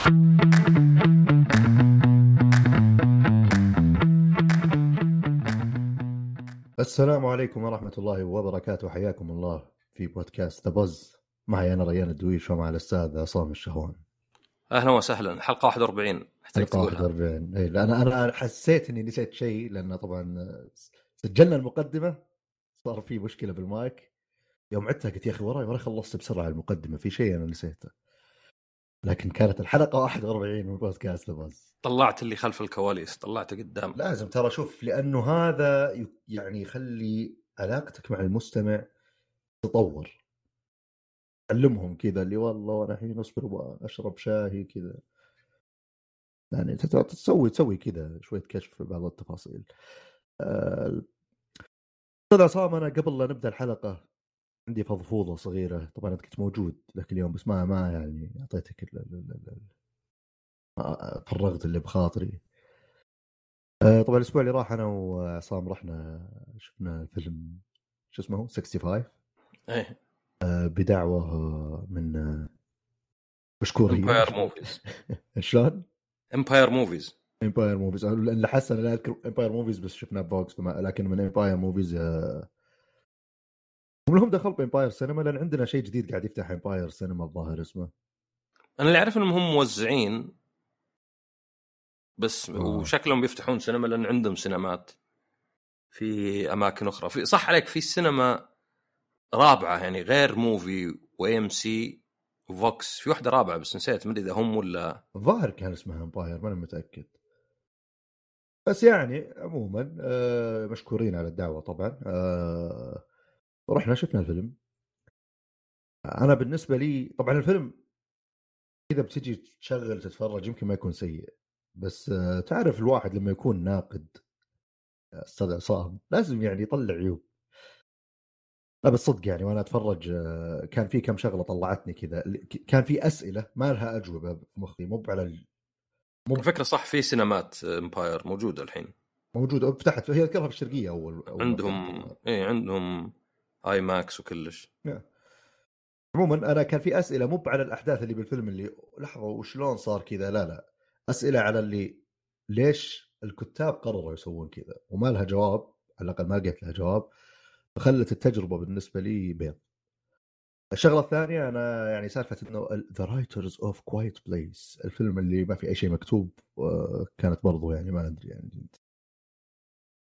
السلام عليكم ورحمة الله وبركاته. حياكم الله في بودكاست ذا بز معي أنا ريان الدويش ومع الأستاذ عصام الشهوان. أهلا وسهلا. حلقة 41 محتاج حلقة تقولها. 41 اي لأن أنا حسيت إني نسيت شيء لأن طبعا سجلنا المقدمة صار في مشكلة بالمايك. يوم عدتها قلت يا أخي وراي وراي خلصت بسرعة المقدمة في شيء أنا نسيته. لكن كانت الحلقة 41 من بودكاست بز طلعت اللي خلف الكواليس طلعته قدام. لازم ترى شوف لأنه هذا يعني يخلي علاقتك مع المستمع تطور. علمهم كذا اللي والله وأنا الحين أصبر أبغى أشرب شاهي كذا. يعني تسوي تسوي كذا شوية كشف في بعض التفاصيل. آه، أستاذ عصام أنا قبل لا نبدأ الحلقة عندي فضفوضة صغيرة. طبعا أنت كنت موجود ذاك اليوم بس ما ما يعني أعطيتك ال- ال- ال- فرغت اللي بخاطري. آه، طبعا الأسبوع اللي راح أنا وعصام رحنا شفنا فيلم شو اسمه؟ 65 إيه. آه، بدعوة من آه، مشكورين. Empire Movies شلون؟ Empire Movies Empire Movies اللي حس أنا لا أذكر Empire Movies بس شفناه ب VOX فما- لكن من Empire Movies هم لهم دخل ب Empire Cinema لأن عندنا شيء جديد قاعد يفتح Empire Cinema الظاهر اسمه. أنا اللي أعرف إنهم هم موزعين. بس آه. وشكلهم بيفتحون سينما لأن عندهم سينمات في أماكن أخرى. في صح عليك في سينما رابعة يعني غير موفي و AMC وفوكس في واحدة رابعة بس نسيت ما أدري إذا هم ولا الظاهر كان اسمها Empire ماني متأكد. بس يعني عموما آه، مشكورين على الدعوة طبعا. آه، رحنا شفنا الفيلم أنا بالنسبة لي طبعا الفيلم اذا بتجي تشغل تتفرج يمكن ما يكون سيء. بس آه، تعرف الواحد لما يكون ناقد آه، أستاذ عصام لازم يعني يطلع عيوب. لا بس صدق يعني وأنا أتفرج آه، كان في كم شغلة طلعتني كذا. كان في أسئلة ما لها أجوبة مخي مو على ال- الفكرة صح في سينمات امباير موجودة الحين. موجودة فتحت هي اذكرها في الشرقية أول, أول عندهم. إيه عندهم IMAX وكلش. عموما أنا كان في أسئلة مو على الأحداث اللي بالفيلم اللي لحظه وشلون صار كذا لا لا. أسئلة على اللي ليش الكتاب قرروا يسوون كذا. وما لها جواب على الأقل ما لقيت لها جواب. فخلت التجربة بالنسبة لي بيض الشغلة الثانية أنا يعني سالفة إنه the writers of A Quiet Place الفيلم اللي ما في أي شيء مكتوب آه، كانت برضو يعني ما أدري يعني.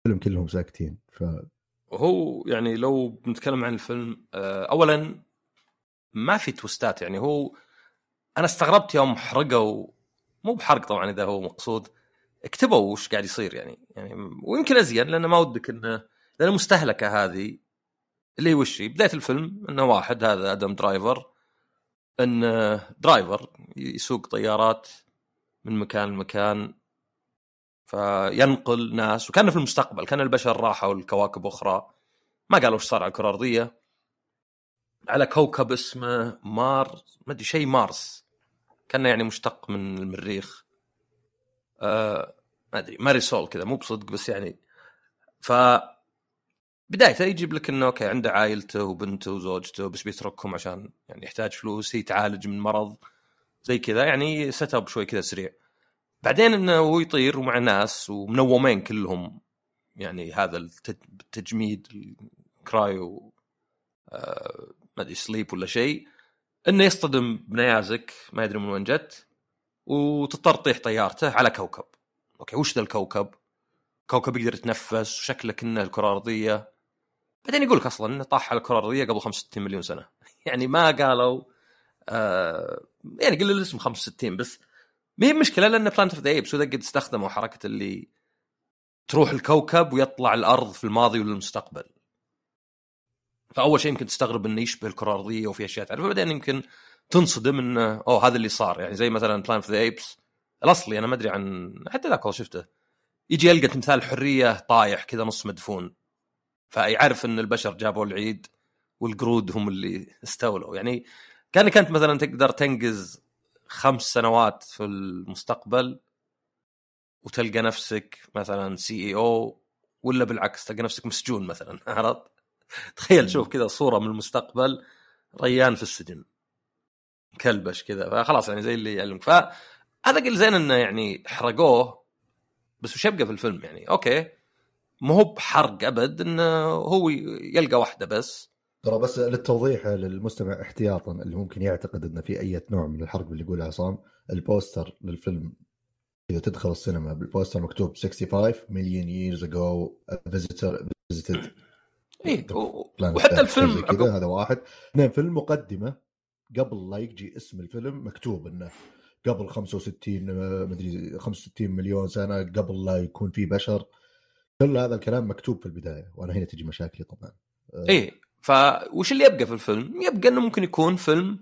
الفيلم كلهم ساكتين ف وهو يعني لو بنتكلم عن الفيلم آه، اولا ما في توستات يعني هو أنا استغربت يوم حرقوا مو بحرق طبعا إذا هو مقصود كتبوا وش قاعد يصير يعني يعني ويمكن أزين لأن ما ودك إنه لأن المستهلكه هذه اللي هي وش؟ بداية الفيلم إنه واحد هذا آدم درايفر إنه درايفر يسوق طيارات من مكان لمكان فينقل ناس وكان في المستقبل كان البشر راحوا لكواكب أخرى. ما قالوا إيش صار على الكرة الأرضية. على كوكب اسمه مار ما أدري شيء مارس. كان يعني مشتق من المريخ. آه ما أدري ماريسول كذا مو بصدق بس يعني. ف بدايته يجيب لك إنه أوكي عنده عائلته وبنته وزوجته بس بيتركهم عشان يعني يحتاج فلوس هي تعالج من مرض زي كذا يعني set up شوي كذا سريع. بعدين إنه هو يطير ومع ناس ومنومين كلهم. يعني هذا التج- التجميد ال cryo آه ما أدري sleep ولا شيء إنه يصطدم بنيازك ما يدري من وين جت وتضطر تطيح طيارته على كوكب. أوكي وش ذا الكوكب؟ كوكب يقدر يتنفس وشكله كانه الكرة الأرضية. بعدين يقول لك أصلا إنه طاح على الكرة الأرضية قبل 65 مليون سنة. يعني ما قالوا آه يعني قل الاسم 65 بس ما هي مشكله لأن Planet of the Apes وذا قد استخدموا حركة اللي تروح الكوكب ويطلع الأرض في الماضي ولا المستقبل فأول شيء يمكن تستغرب إنه يشبه الكرة الأرضية وفي أشياء تعرفها بعدين يمكن تنصدم إنه أوه هذا اللي صار. يعني زي مثلا Planet of the Apes الأصلي أنا ما أدري عن حتى ذاك شفته. يجي يلقى تمثال الحريه طايح كذا نص مدفون. فيعرف إن البشر جابوا العيد والقرود هم اللي استولوا. يعني كانك انت مثلا تقدر تنقز خمس سنوات في المستقبل وتلقى نفسك مثلا CEO ولا بالعكس تلقى نفسك مسجون مثلا عرفت؟ تخيل شوف كذا صورة من المستقبل ريان في السجن كلبش كذا فخلاص يعني زي اللي يعلمك. ف هذا قل زين إنه يعني حرقوه بس وش يبقى في الفيلم يعني؟ أوكي. مو هو بحرق أبد إنه هو يلقى واحدة بس. ترى بس للتوضيح للمستمع احتياطا اللي ممكن يعتقد انه في أي نوع من الحرق اللي يقولها عصام البوستر للفيلم. إذا تدخل السينما بالبوستر مكتوب 65 مليون years ago visitor visited اي وحتى الفيلم كذا هذا واحد. اثنين في المقدمه قبل لا يجي اسم الفيلم مكتوب إنه قبل 65 مدري 65 مليون سنة قبل لا يكون في بشر. كل هذا الكلام مكتوب في البداية وأنا هنا تجي مشاكلي طبعا. اي فوش اللي يبقى في الفيلم؟ يبقى إنه ممكن يكون فيلم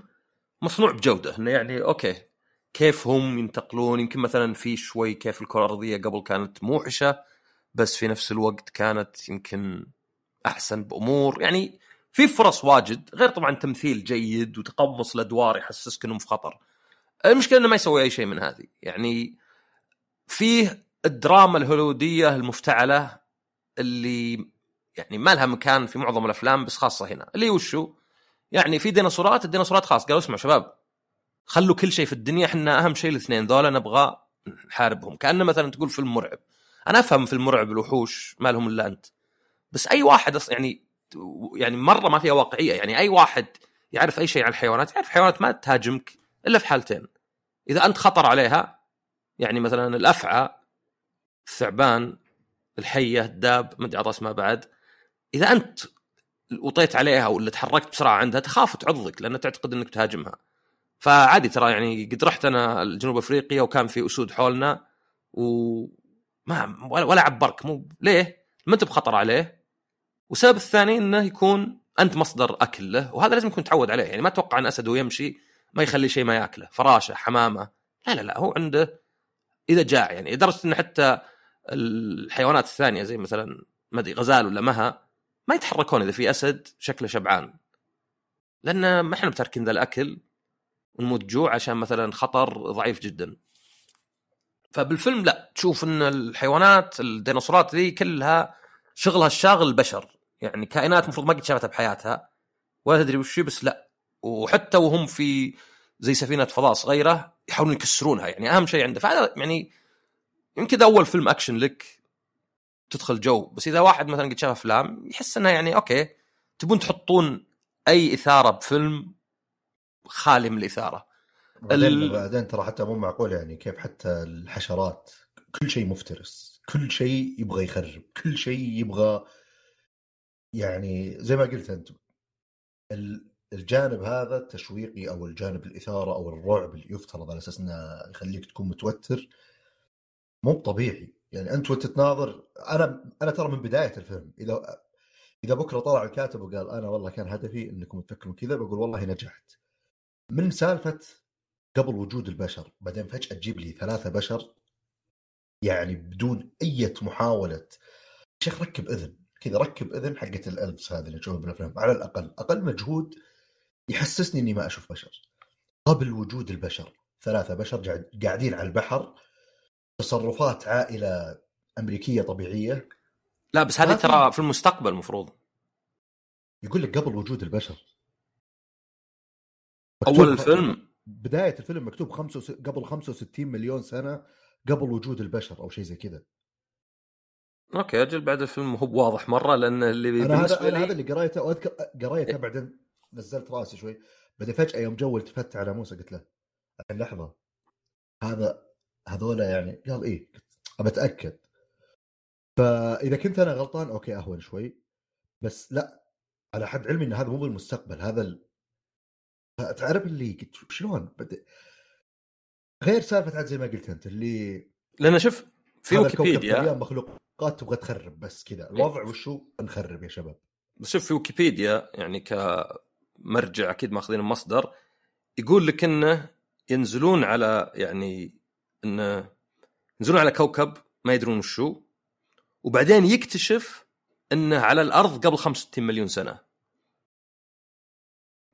مصنوع بجودة إنه يعني أوكي كيف هم ينتقلون؟ يمكن مثلا في شوي كيف الكرة الأرضية قبل كانت موحشة بس في نفس الوقت كانت يمكن أحسن بأمور. يعني في فرص واجد غير طبعا تمثيل جيد وتقمص الأدوار يحسسك إنهم في خطر. المشكلة إنه ما يسوي أي شيء من هذه. يعني فيه الدراما الهوليوديه المفتعلة اللي يعني ما لها مكان في معظم الأفلام بس خاصة هنا. اللي وشو؟ يعني في ديناصورات الديناصورات خلاص قالوا اسمعوا شباب خلوا كل شيء في الدنيا إحنا أهم شيء الاثنين ذولا نبغى نحاربهم. كانه مثلا تقول فيلم مرعب أنا أفهم في المرعب الوحوش ما لهم إلا أنت. بس أي واحد أصلا يعني يعني مرة ما فيها واقعية. يعني أي واحد يعرف أي شيء عن الحيوانات يعرف الحيوانات ما تهاجمك إلا في حالتين. إذا أنت خطر عليها يعني مثلا الأفعى الثعبان الحية الداب ما أدري اسمها بعد إذا أنت وطيت عليها ولا تحركت بسرعة عندها تخاف تعضك لأن تعتقد إنك تهاجمها. فعادي ترى يعني قد رحت أنا لجنوب أفريقيا وكان في أسود حولنا وما ولا عبرك. مو ليه؟ ما انت بخطر عليه. والسبب الثاني إنه يكون أنت مصدر أكل له وهذا لازم يكون تعود عليه. يعني ما أتوقع أن أسد ويمشي ما يخلي شيء ما يأكله. فراشة حمامة. لا لا لا هو عنده إذا جاع. يعني لدرجة إن حتى الحيوانات الثانية زي مثلا ما أدري غزال ولا مها ما يتحركون إذا في أسد شكله شبعان. لأن ما إحنا متركين ذا الأكل ونموت جوع عشان مثلا خطر ضعيف جدا. فبالفيلم لا تشوف إن الحيوانات الديناصورات ذي كلها شغلها الشاغل البشر. يعني كائنات المفروض ما قد شافتها بحياتها ولا تدري وش بس لا. وحتى وهم في زي سفينة فضاء صغيرة يحاولون يكسرونها يعني أهم شيء عنده فهذا يعني يمكن أول فيلم أكشن لك. تدخل جو. بس إذا واحد مثلا قد شاف أفلام يحس إنها يعني أوكي تبون تحطون أي إثارة بفيلم خالي من الإثارة. بعدين ال... بعدين ترى حتى مو معقول يعني كيف حتى الحشرات كل شيء مفترس كل شيء يبغى يخرب كل شيء يبغى يعني زي ما قلت أنت الجانب هذا التشويقي أو الجانب الإثارة أو الرعب اللي يفترض على أساس إنه يخليك تكون متوتر مو طبيعي. يعني أنت وأنت تناظر أنا أنا ترى من بداية الفيلم إذا إذا بكرة طلع الكاتب وقال أنا والله كان هدفي إنكم تفكرون كذا بقول والله نجحت. من سالفة قبل وجود البشر بعدين فجأة تجيب لي ثلاثة بشر يعني بدون أي محاولة شيخ ركب إذن كذا ركب إذن حقت الالفز هذه اللي تشوفها بالأفلام على الأقل أقل مجهود يحسسني إني ما أشوف بشر. قبل وجود البشر ثلاثة بشر قاعدين على البحر تصرفات عائلة أمريكية طبيعية؟ لا بس هذه ترى في. المستقبل المفروض. يقول لك قبل وجود البشر. أول الفيلم؟ بداية الفيلم مكتوب خمسة قبل 65 مليون سنة قبل وجود البشر أو شيء زي كذا. أوكي أجل بعد الفيلم هو واضح مرة لأن اللي أنا هذا أنا هذا اللي قريته واذكر قريته بعدين نزلت راسي شوي. بعدين فجأة يوم جو التفت على موسى قلت له لحظة هذا هذولا يعني قال إيه أبى أتأكد. فإذا كنت أنا غلطان أوكي أهون شوي. بس لا على حد علمي إن هذا مو بالمستقبل هذا ال... تعرف اللي شلون؟ بد... غير سالفة عاد زي ما قلت أنت اللي لأن شوف في ويكيبيديا. مخلوقات تبغى تخرب بس كذا. الوضع وشو؟ نخرب يا شباب. بس شوف في ويكيبيديا يعني كمرجع أكيد ماخذين المصدر يقول لك إنه ينزلون على يعني انه ينزلون على كوكب ما يدرون وشو وبعدين يكتشف إنه على الأرض قبل 65 مليون سنة.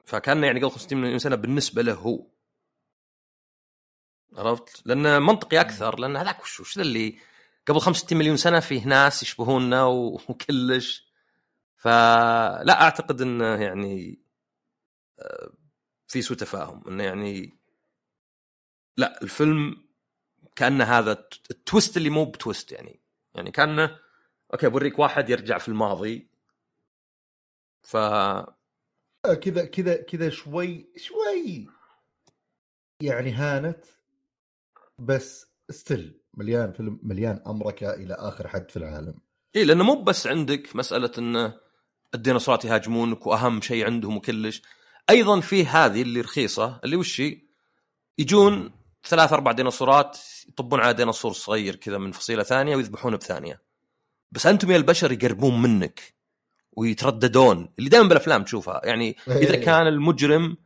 فكان يعني قبل 65 مليون سنة بالنسبة له هو. عرفت؟ لأن منطقي أكثر لأن هذاك وش وش اللي قبل 65 مليون سنة فيه ناس يشبهوننا وكلش. فلا أعتقد انه يعني آه، في سوء تفاهم إنه يعني لا الفيلم كان هذا ال t- ال twist اللي مو ب twist يعني. يعني كأنه أوكي بوريك واحد يرجع في الماضي. ف كذا كذا كذا شوي شوي يعني هانت بس still مليان فيلم مليان امركه إلى آخر حد في العالم. اي لأنه مو بس عندك مسألة انه الديناصورات يهاجمونك وأهم شيء عندهم وكلش. أيضا في هذه اللي رخيصة اللي وش؟ يجون ثلاث أربع ديناصورات يطبون على ديناصور صغير كذا من فصيلة ثانية ويذبحونه بثانية. بس أنتم يا البشر يقربون منك ويترددون اللي دائما بالأفلام تشوفها. يعني إذا إيه. كان المجرم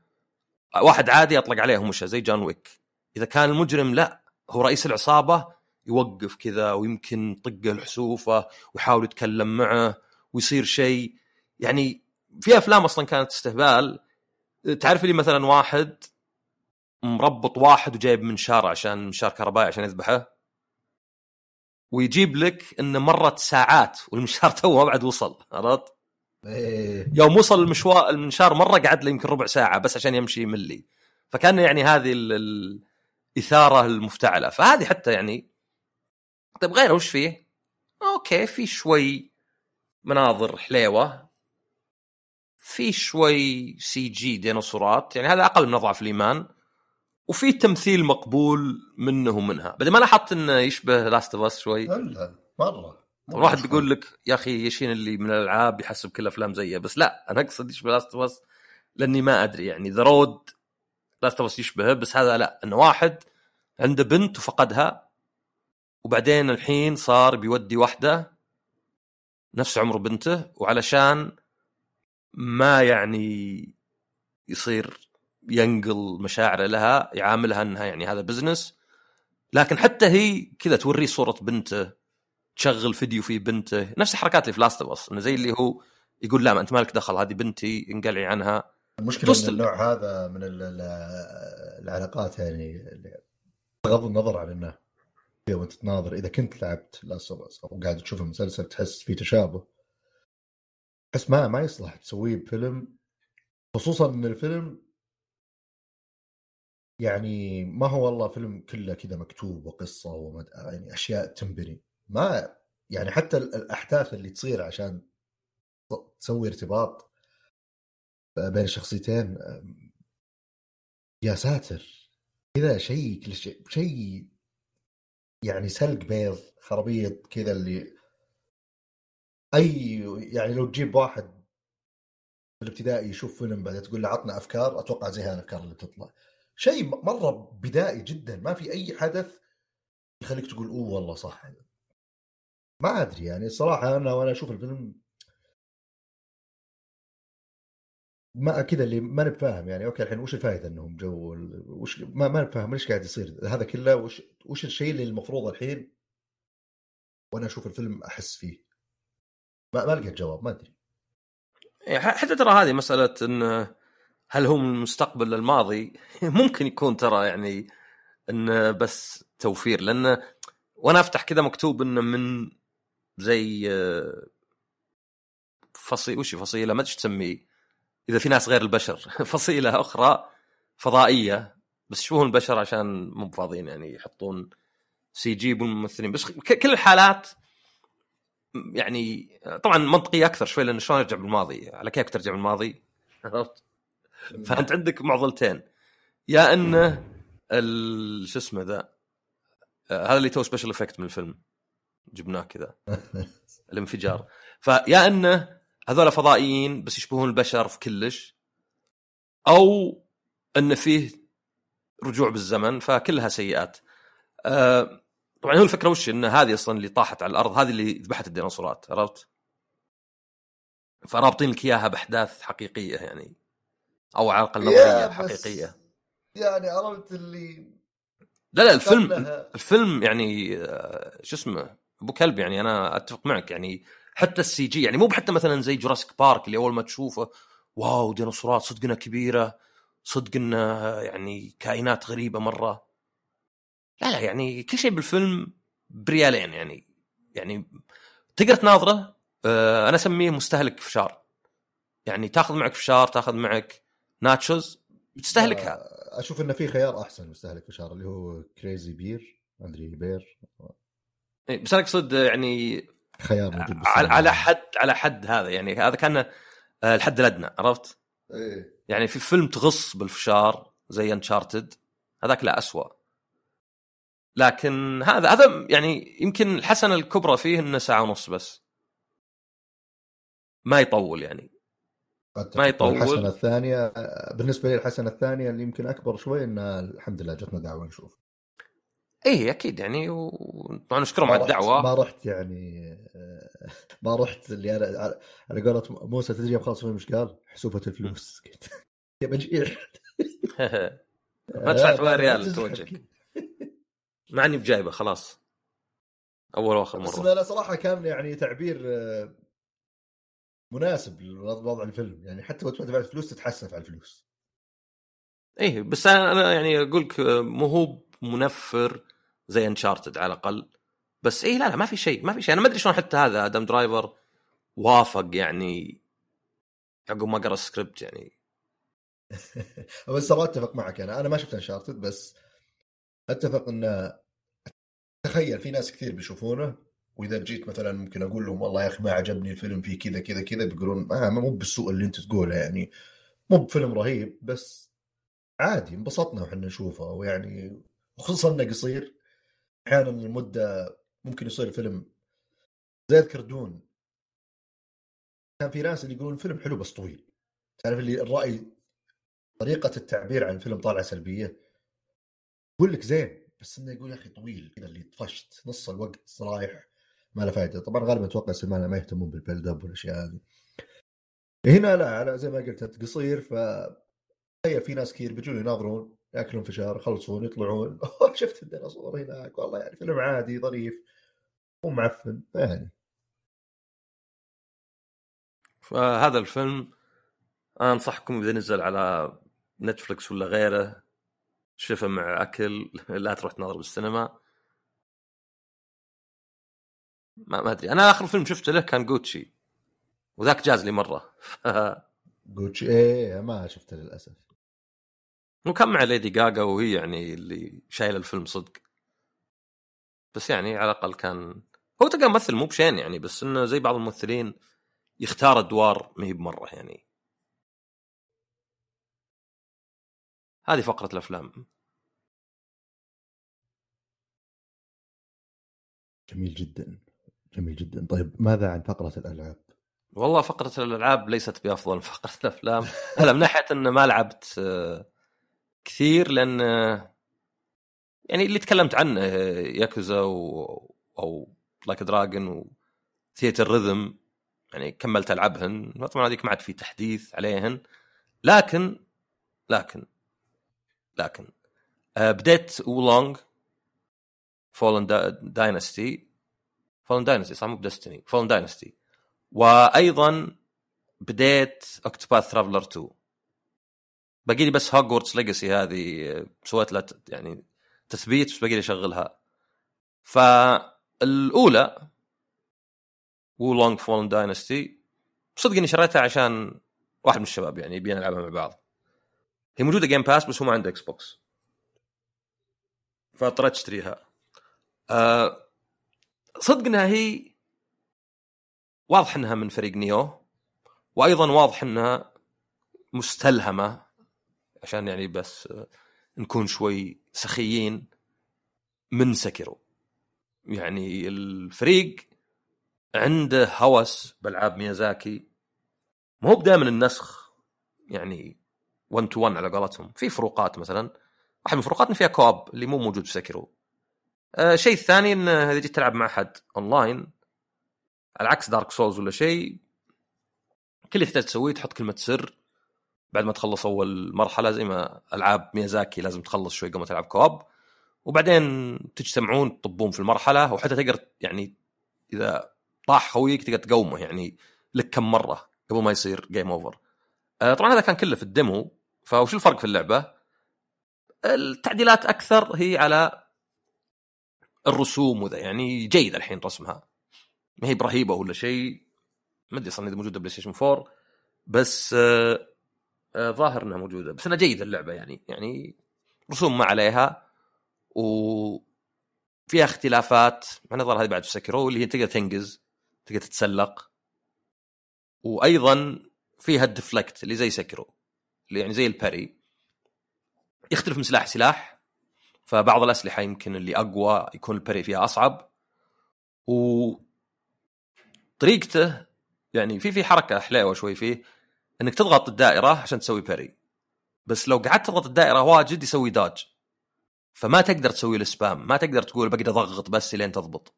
واحد عادي اطلق عليه ومشى زي جون ويك. إذا كان المجرم لا هو رئيس العصابة يوقف كذا ويمكن طقه الحسوفه ويحاول يتكلم معه ويصير شيء. يعني في أفلام أصلا كانت استهبال. تعرف لي مثلا واحد مربط واحد وجايب منشار عشان منشار كهربائي عشان يذبحه ويجيب لك انه مرت ساعات والمنشار تو ما بعد وصل عرفت؟ إيه. يوم وصل المشوار المنشار مرة قعد له يمكن ربع ساعة بس عشان يمشي يملي فكان يعني هذه ال- الإثارة المفتعلة فهذه حتى يعني طيب غيره وش فيه؟ أوكي في شوي مناظر حليوة في شوي CG ديناصورات يعني هذا أقل من اضعف الإيمان وفي تمثيل مقبول منه ومنها. بعدين ما لاحظت إنه يشبه Last of شوي. لا مرة. واحد بيقول لك يا أخي يشين اللي من الألعاب يحسب كل أفلام زيه. بس لا أنا أقصد يشبه Last of لأني ما أدري. يعني The Road Last of يشبهه بس هذا لا. انه واحد عنده بنت وفقدها وبعدين الحين صار بيودي واحدة نفس عمر بنته وعلشان ما يعني يصير ينقل مشاعره لها يعاملها إنها يعني هذا business لكن حتى هي كذا توريه صورة بنته تشغل فيديو في بنته نفس الحركات اللي في Last of إنه زي اللي هو يقول لا ما أنت مالك دخل هذه بنتي انقلعي عنها. المشكلة إن. النوع هذا من ال- ال- العلاقات يعني بغض النظر عن إنه وانت تناظر إذا كنت لعبت Last of أو قاعد تشوف المسلسل تحس في تشابه. بس ما ما يصلح تسويه بفيلم خصوصا إن الفيلم يعني ما هو والله فيلم كله كذا مكتوب وقصة ومد... يعني أشياء تنبني. ما يعني حتى ال- الأحداث اللي تصير عشان تسوي ارتباط بين الشخصيتين يا ساتر! كذا شيء كل شيء يعني سلق بيض خرابيط كذا اللي أي يعني لو تجيب واحد في الابتدائي يشوف فيلم بعدين تقول له عطنا أفكار أتوقع زي هاي الأفكار اللي تطلع شيء مرة بدائي جدا. ما في أي حدث يخليك تقول أوه والله صح. ما أدري يعني الصراحة أنا وأنا أشوف الفيلم ما كذا اللي ما نبفاهم يعني. أوكي الحين وش الفائده إنهم جو وش ما ما نبفاهم ليش قاعد يصير؟ هذا كله وش وش الشيء اللي المفروض الحين وأنا أشوف الفيلم أحس فيه؟ ما, ما لقيت جواب ما أدري. ح- حتى ترى هذه مسألة انه هل هو من المستقبل للماضي ممكن يكون ترى يعني انه بس توفير لأنه وأنا أفتح كذا مكتوب إنه من زي آه، فصيل وش فصيلة؟ ما أدري تسميه. إذا في ناس غير البشر فصيلة أخرى فضائية. بس يشبهون البشر؟ عشان مو فاضيين يعني يحطون CG بالممثلين بس كل الحالات يعني طبعا منطقية أكثر شوي لأنه شلون يرجع بالماضي؟ على كيف ترجع بالماضي؟ عرفت؟ فأنت عندك معضلتين. يا أنه ال- شو اسمه ذا؟ آه، هذا اللي تو special effect من الفيلم. جبناه كذا. الانفجار. فيا أنه هذول فضائيين بس يشبهون البشر في كلش. أو أن فيه رجوع بالزمن فكلها سيئات. آه، طبعا هو الفكرة وش؟ إن هذه أصلا اللي طاحت على الأرض هذه اللي ذبحت الديناصورات عرفت؟ فرابطين لك اياها بأحداث حقيقية يعني. أو على الاقل نظرية يا بس حقيقية. يعني عرفت اللي لا لا الفيلم قبلها. الفيلم يعني آه، شو اسمه أبو كلب يعني أنا أتفق معك يعني حتى ال CG يعني مو حتى مثلا زي Jurassic Park اللي أول ما تشوفه wow ديناصورات صدق انها كبيرة صدق انها يعني كائنات غريبة مرة. لا لا يعني كل شيء بالفيلم بريالين يعني يعني تقدر تناظره آه، أنا أسميه مستهلك فشار. يعني تاخذ معك فشار تاخذ معك nachos بتستهلكها أشوف إنه في خيار أحسن مستهلك فشار اللي هو Crazy Bear ما أدري Bear إيه، بس أنا أقصد يعني خيال موجود على. على حد على حد هذا يعني هذا كان آه، الحد الأدنى عرفت؟ إيه يعني في فيلم تغص بالفشار زي Uncharted هذاك لا أسوأ لكن هذا هذا يعني يمكن الحسنة الكبرى فيه إنه ساعة ونص بس ما يطول يعني. ما يطول. الحسنه الثانية بالنسبة لي الحسنة الثانية اللي يمكن أكبر شوي إن الحمد لله جتنا دعوة نشوف. إيه أكيد يعني وطبعا نشكرهم على الدعوة. ما رحت يعني ما رحت اللي أنا على- قولة موسى تدري الفيلم إيش قال؟ حسوبة الفلوس. يا بجيع ما دفعت ولا ريال توجهك. مع إني بجايبه خلاص. أول وآخر بس مرة. لا صراحة كان يعني تعبير مناسب لوضع الفيلم يعني حتى لو تدفع الفلوس تتحسف على الفلوس. إيه بس أنا يعني أقول لك مو هو منفر زي Uncharted على الأقل. بس إيه لا لا ما في شيء ما في شيء. أنا ما أدري شلون حتى هذا آدم درايفر وافق يعني عقب ما قرأ السكريبت يعني. بس ترى أتفق معك أنا أنا ما شفت انشارتد بس أتفق ان تخيل في ناس كثير بيشوفونه وإذا جيت مثلا ممكن أقول لهم والله يا أخي ما عجبني الفيلم فيه كذا كذا كذا بيقولون آه مو بالسوء اللي أنت تقوله يعني. مو بفيلم رهيب بس عادي انبسطنا وحنا نشوفه ويعني خصوصا إنه قصير. أحيانا المدة ممكن يصير فيلم زي اذكر Dune كان في ناس اللي يقولون الفيلم حلو بس طويل. تعرف اللي الرأي طريقة التعبير عن الفيلم طالعة سلبية؟ يقول لك زين بس إنه يقول يا أخي طويل كذا اللي طفشت نص الوقت رايح. ما له فائده طبعا غالبا أتوقع السمانه ما يهتمون بال build up والأشياء هذه. هنا لا على زي ما قلت أنت قصير ف في ناس كثير بيجون يناظرون يأكلون فشار يخلصون يطلعون. شفت الديناصور هناك والله يعني فيلم عادي ظريف مو معفن يعني. فهذا الفيلم أنصحكم إذا نزل على نتفلكس ولا غيره شوفه مع أكل لا تروح تناظر بالسينما. ما, ما أدري. أنا آخر فيلم شفته له كان جوتشي. وذاك جاز لي مرة. ف... جوتشي إيه ما شفته للأسف. وكان مع ليدي جاجا وهي يعني اللي شايلة الفيلم صدق. بس يعني على الأقل كان هو تلقى ممثل مو بشين يعني بس إنه زي بعض الممثلين يختار أدوار ما هي بمرة يعني. هذه فقرة الأفلام. جميل جدا. جميل جدا. طيب ماذا عن فقرة الألعاب؟ والله فقرة الألعاب ليست بأفضل من فقرة الأفلام. هذا من ناحية إنه ما لعبت آه، كثير لأن آه، يعني اللي تكلمت عنه آه، ياكوزا و... أو Like a Dragon و Theatrhythm يعني كملت ألعبهن. طبعا هذيك ما عاد في تحديث عليهن. لكن لكن لكن بديت Wo Long Fallen Dynasty Fallen Dynasty صح؟ مو ب Destiny. Fallen Dynasty وأيضا بديت Octopath Traveler 2 باقي لي بس Hogwarts Legacy هذه آه، سويت لها يعني تثبيت بس باقي لي أشغلها. فالأولى Wo Long Fallen Dynasty صدق إني شريتها عشان واحد من الشباب يعني يبي نلعبها مع بعض. هي موجودة Game Pass بس هو ما عنده Xbox فاضطريت أشتريها. أه صدق إنها هي واضح إنها من فريق Nioh وأيضا واضح إنها مستلهمة عشان يعني بس آه، نكون شوي سخيين من Sekiro يعني الفريق عنده هوس بالعاب ميازاكي مو بدائما النسخ يعني 1 to 1 على قولتهم. في فروقات مثلا واحد من الفروقات فيها co-op اللي مو موجود في Sekiro آه الشيء الثاني إن إذا جيت تلعب مع أحد اونلاين على عكس Dark Souls ولا شيء كل اللي تحتاج تسويه تحط كلمة سر. بعد ما تخلص أول مرحلة زي ما ألعاب ميازاكي لازم تخلص شوي قبل ما تلعب co-op وبعدين تجتمعون تطبون في المرحلة وحتى تقدر يعني إذا طاح خويك تقدر تقومه يعني لك كم مرة قبل ما يصير game over آه، طبعا هذا كان كله في ال demo. فوش الفرق في اللعبة؟ التعديلات أكثر هي على الرسوم وذا يعني جيد الحين رسمها. ما هي برهيبة ولا شيء ما أدري أصلا إذا موجودة PlayStation 4 بس آه، آه، ظاهر إنها موجودة بس إنها جيدة اللعبة يعني يعني رسوم ما عليها و فيها اختلافات مع نظر هذه بعد في Sekiro اللي هي تقدر تنقز تقدر تتسلق وأيضا فيها ال deflect اللي زي Sekiro اللي يعني زي ال parry يختلف من سلاح لسلاح فبعض الأسلحة يمكن اللي أقوى يكون ال parry فيها أصعب. و طريقته يعني في في حركة حليوة شوي فيه إنك تضغط الدائرة عشان تسوي parry بس لو قعدت تضغط الدائرة واجد يسوي dodge. فما تقدر تسوي ال spam ما تقدر تقول بقدر أضغط بس لين تضبط.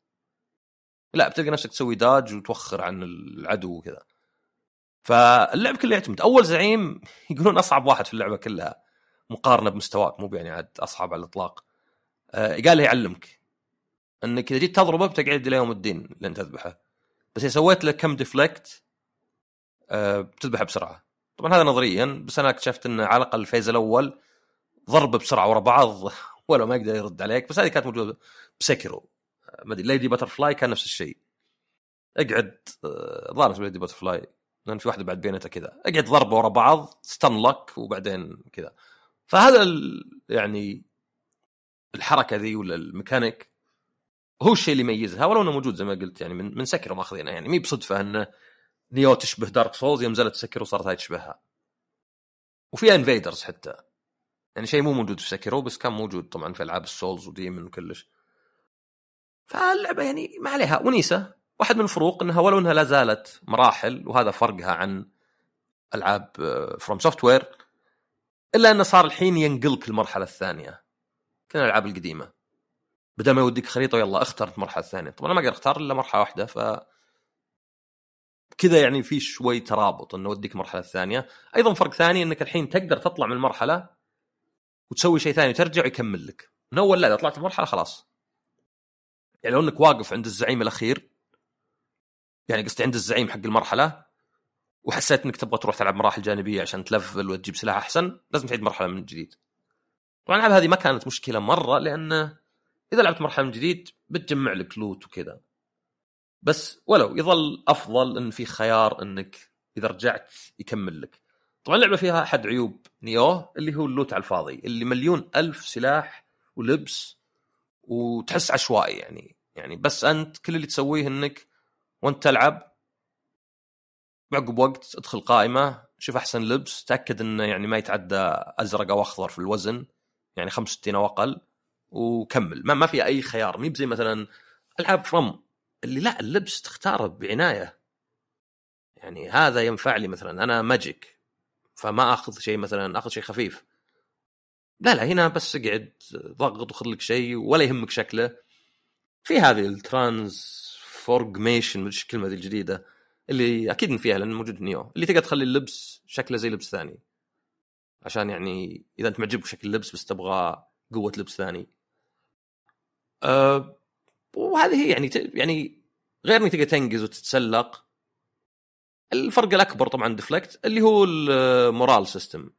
لا بتلقى نفسك تسوي dodge وتوخر عن العدو وكذا. فاللعب كله يعتمد. أول زعيم يقولون أصعب واحد في اللعبة كلها. مقارنة بمستواك مو يعني عاد أصعب على الإطلاق. آه قال لي يعلمك أنك إذا جيت تضربه بتقعد إلى يوم الدين لين تذبحه. بس إذا سويت له كم deflect آه بتذبحه بسرعة. طبعا هذا نظريا بس أنا اكتشفت إنه على الأقل ال phase الأول ضرب بسرعة ورا بعض ولا ما يقدر يرد عليك. بس هذه كانت موجودة ب Sekiro ما أدري Lady Butterfly كان نفس الشيء. اقعد آه، ظاهر Lady Butterfly لأن في واحدة بعد بينتها كذا. اقعد ضربه ورا بعض stun lock وبعدين كذا. فهذا يعني الحركة ذي ولا الميكانيك هو الشيء اللي يميزها ولو إنه موجود زي ما قلت يعني من من Sekiro ماخذينه يعني مهي بصدفة انه Nioh تشبه Dark Souls يوم نزلت Sekiro وصارت هاي تشبهها. وفي invaders حتى. يعني شيء مو موجود في Sekiro بس كان موجود طبعا في ألعاب ال Souls و Demon's وكلش. فاللعبة يعني ما عليها. ونيسة واحد من الفروق إنها ولو إنها لا زالت مراحل وهذا فرقها عن ألعاب FromSoftware إلا انه صار الحين ينقلك المرحلة الثانية كان الألعاب القديمة. بدل ما يوديك خريطة يلا اختر المرحلة الثانية. طبعا أنا ما أقدر أختار إلا مرحلة واحدة ف كذا يعني في شوي ترابط إنه يوديك المرحلة الثانية. أيضا فرق ثاني إنك الحين تقدر تطلع من المرحلة وتسوي شيء ثاني وترجع ويكمل لك. من أول لا إذا طلعت المرحلة خلاص. يعني لو إنك واقف عند الزعيم الأخير يعني قصدي عند الزعيم حق المرحلة وحسيت إنك تبغى تروح تلعب مراحل جانبية عشان تلفل وتجيب سلاح أحسن لازم تعيد مرحلة من جديد. طبعا الالعاب هذه ما كانت مشكلة مرة لأن إذا لعبت مرحلة من جديد بتجمع لك لوت وكذا. بس ولو يظل أفضل إن في خيار إنك إذا رجعت يكمل لك. طبعا اللعبة فيها أحد عيوب نيو اللي هو اللوت على الفاضي اللي مليون ألف سلاح ولبس وتحس عشوائي يعني. يعني بس أنت كل اللي تسويه إنك وأنت تلعب بعقب وقت ادخل قائمة شوف أحسن لبس تأكد إنه يعني ما يتعدى أزرق أو أخضر في الوزن يعني 65 أو أقل وكمل. ما, ما في أي خيار مي زي مثلا ألعاب From اللي لا اللبس تختاره بعناية. يعني هذا ينفع لي مثلا أنا magic فما آخذ شيء مثلا آخذ شيء خفيف. لا لا هنا بس اقعد ضغط وخذ لك شيء ولا يهمك شكله. في هذه ال transformation وش الكلمة الجديدة. اللي أكيد إن فيها لأن موجود Nioh اللي تقدر تخلي اللبس شكله زي لبس ثاني. عشان يعني إذا أنت معجبك شكل اللبس بس تبغى قوة لبس ثاني. أه وهذه هي يعني يعني غير إنك تقدر تنقز وتتسلق. الفرق الأكبر طبعا deflect اللي هو ال morale system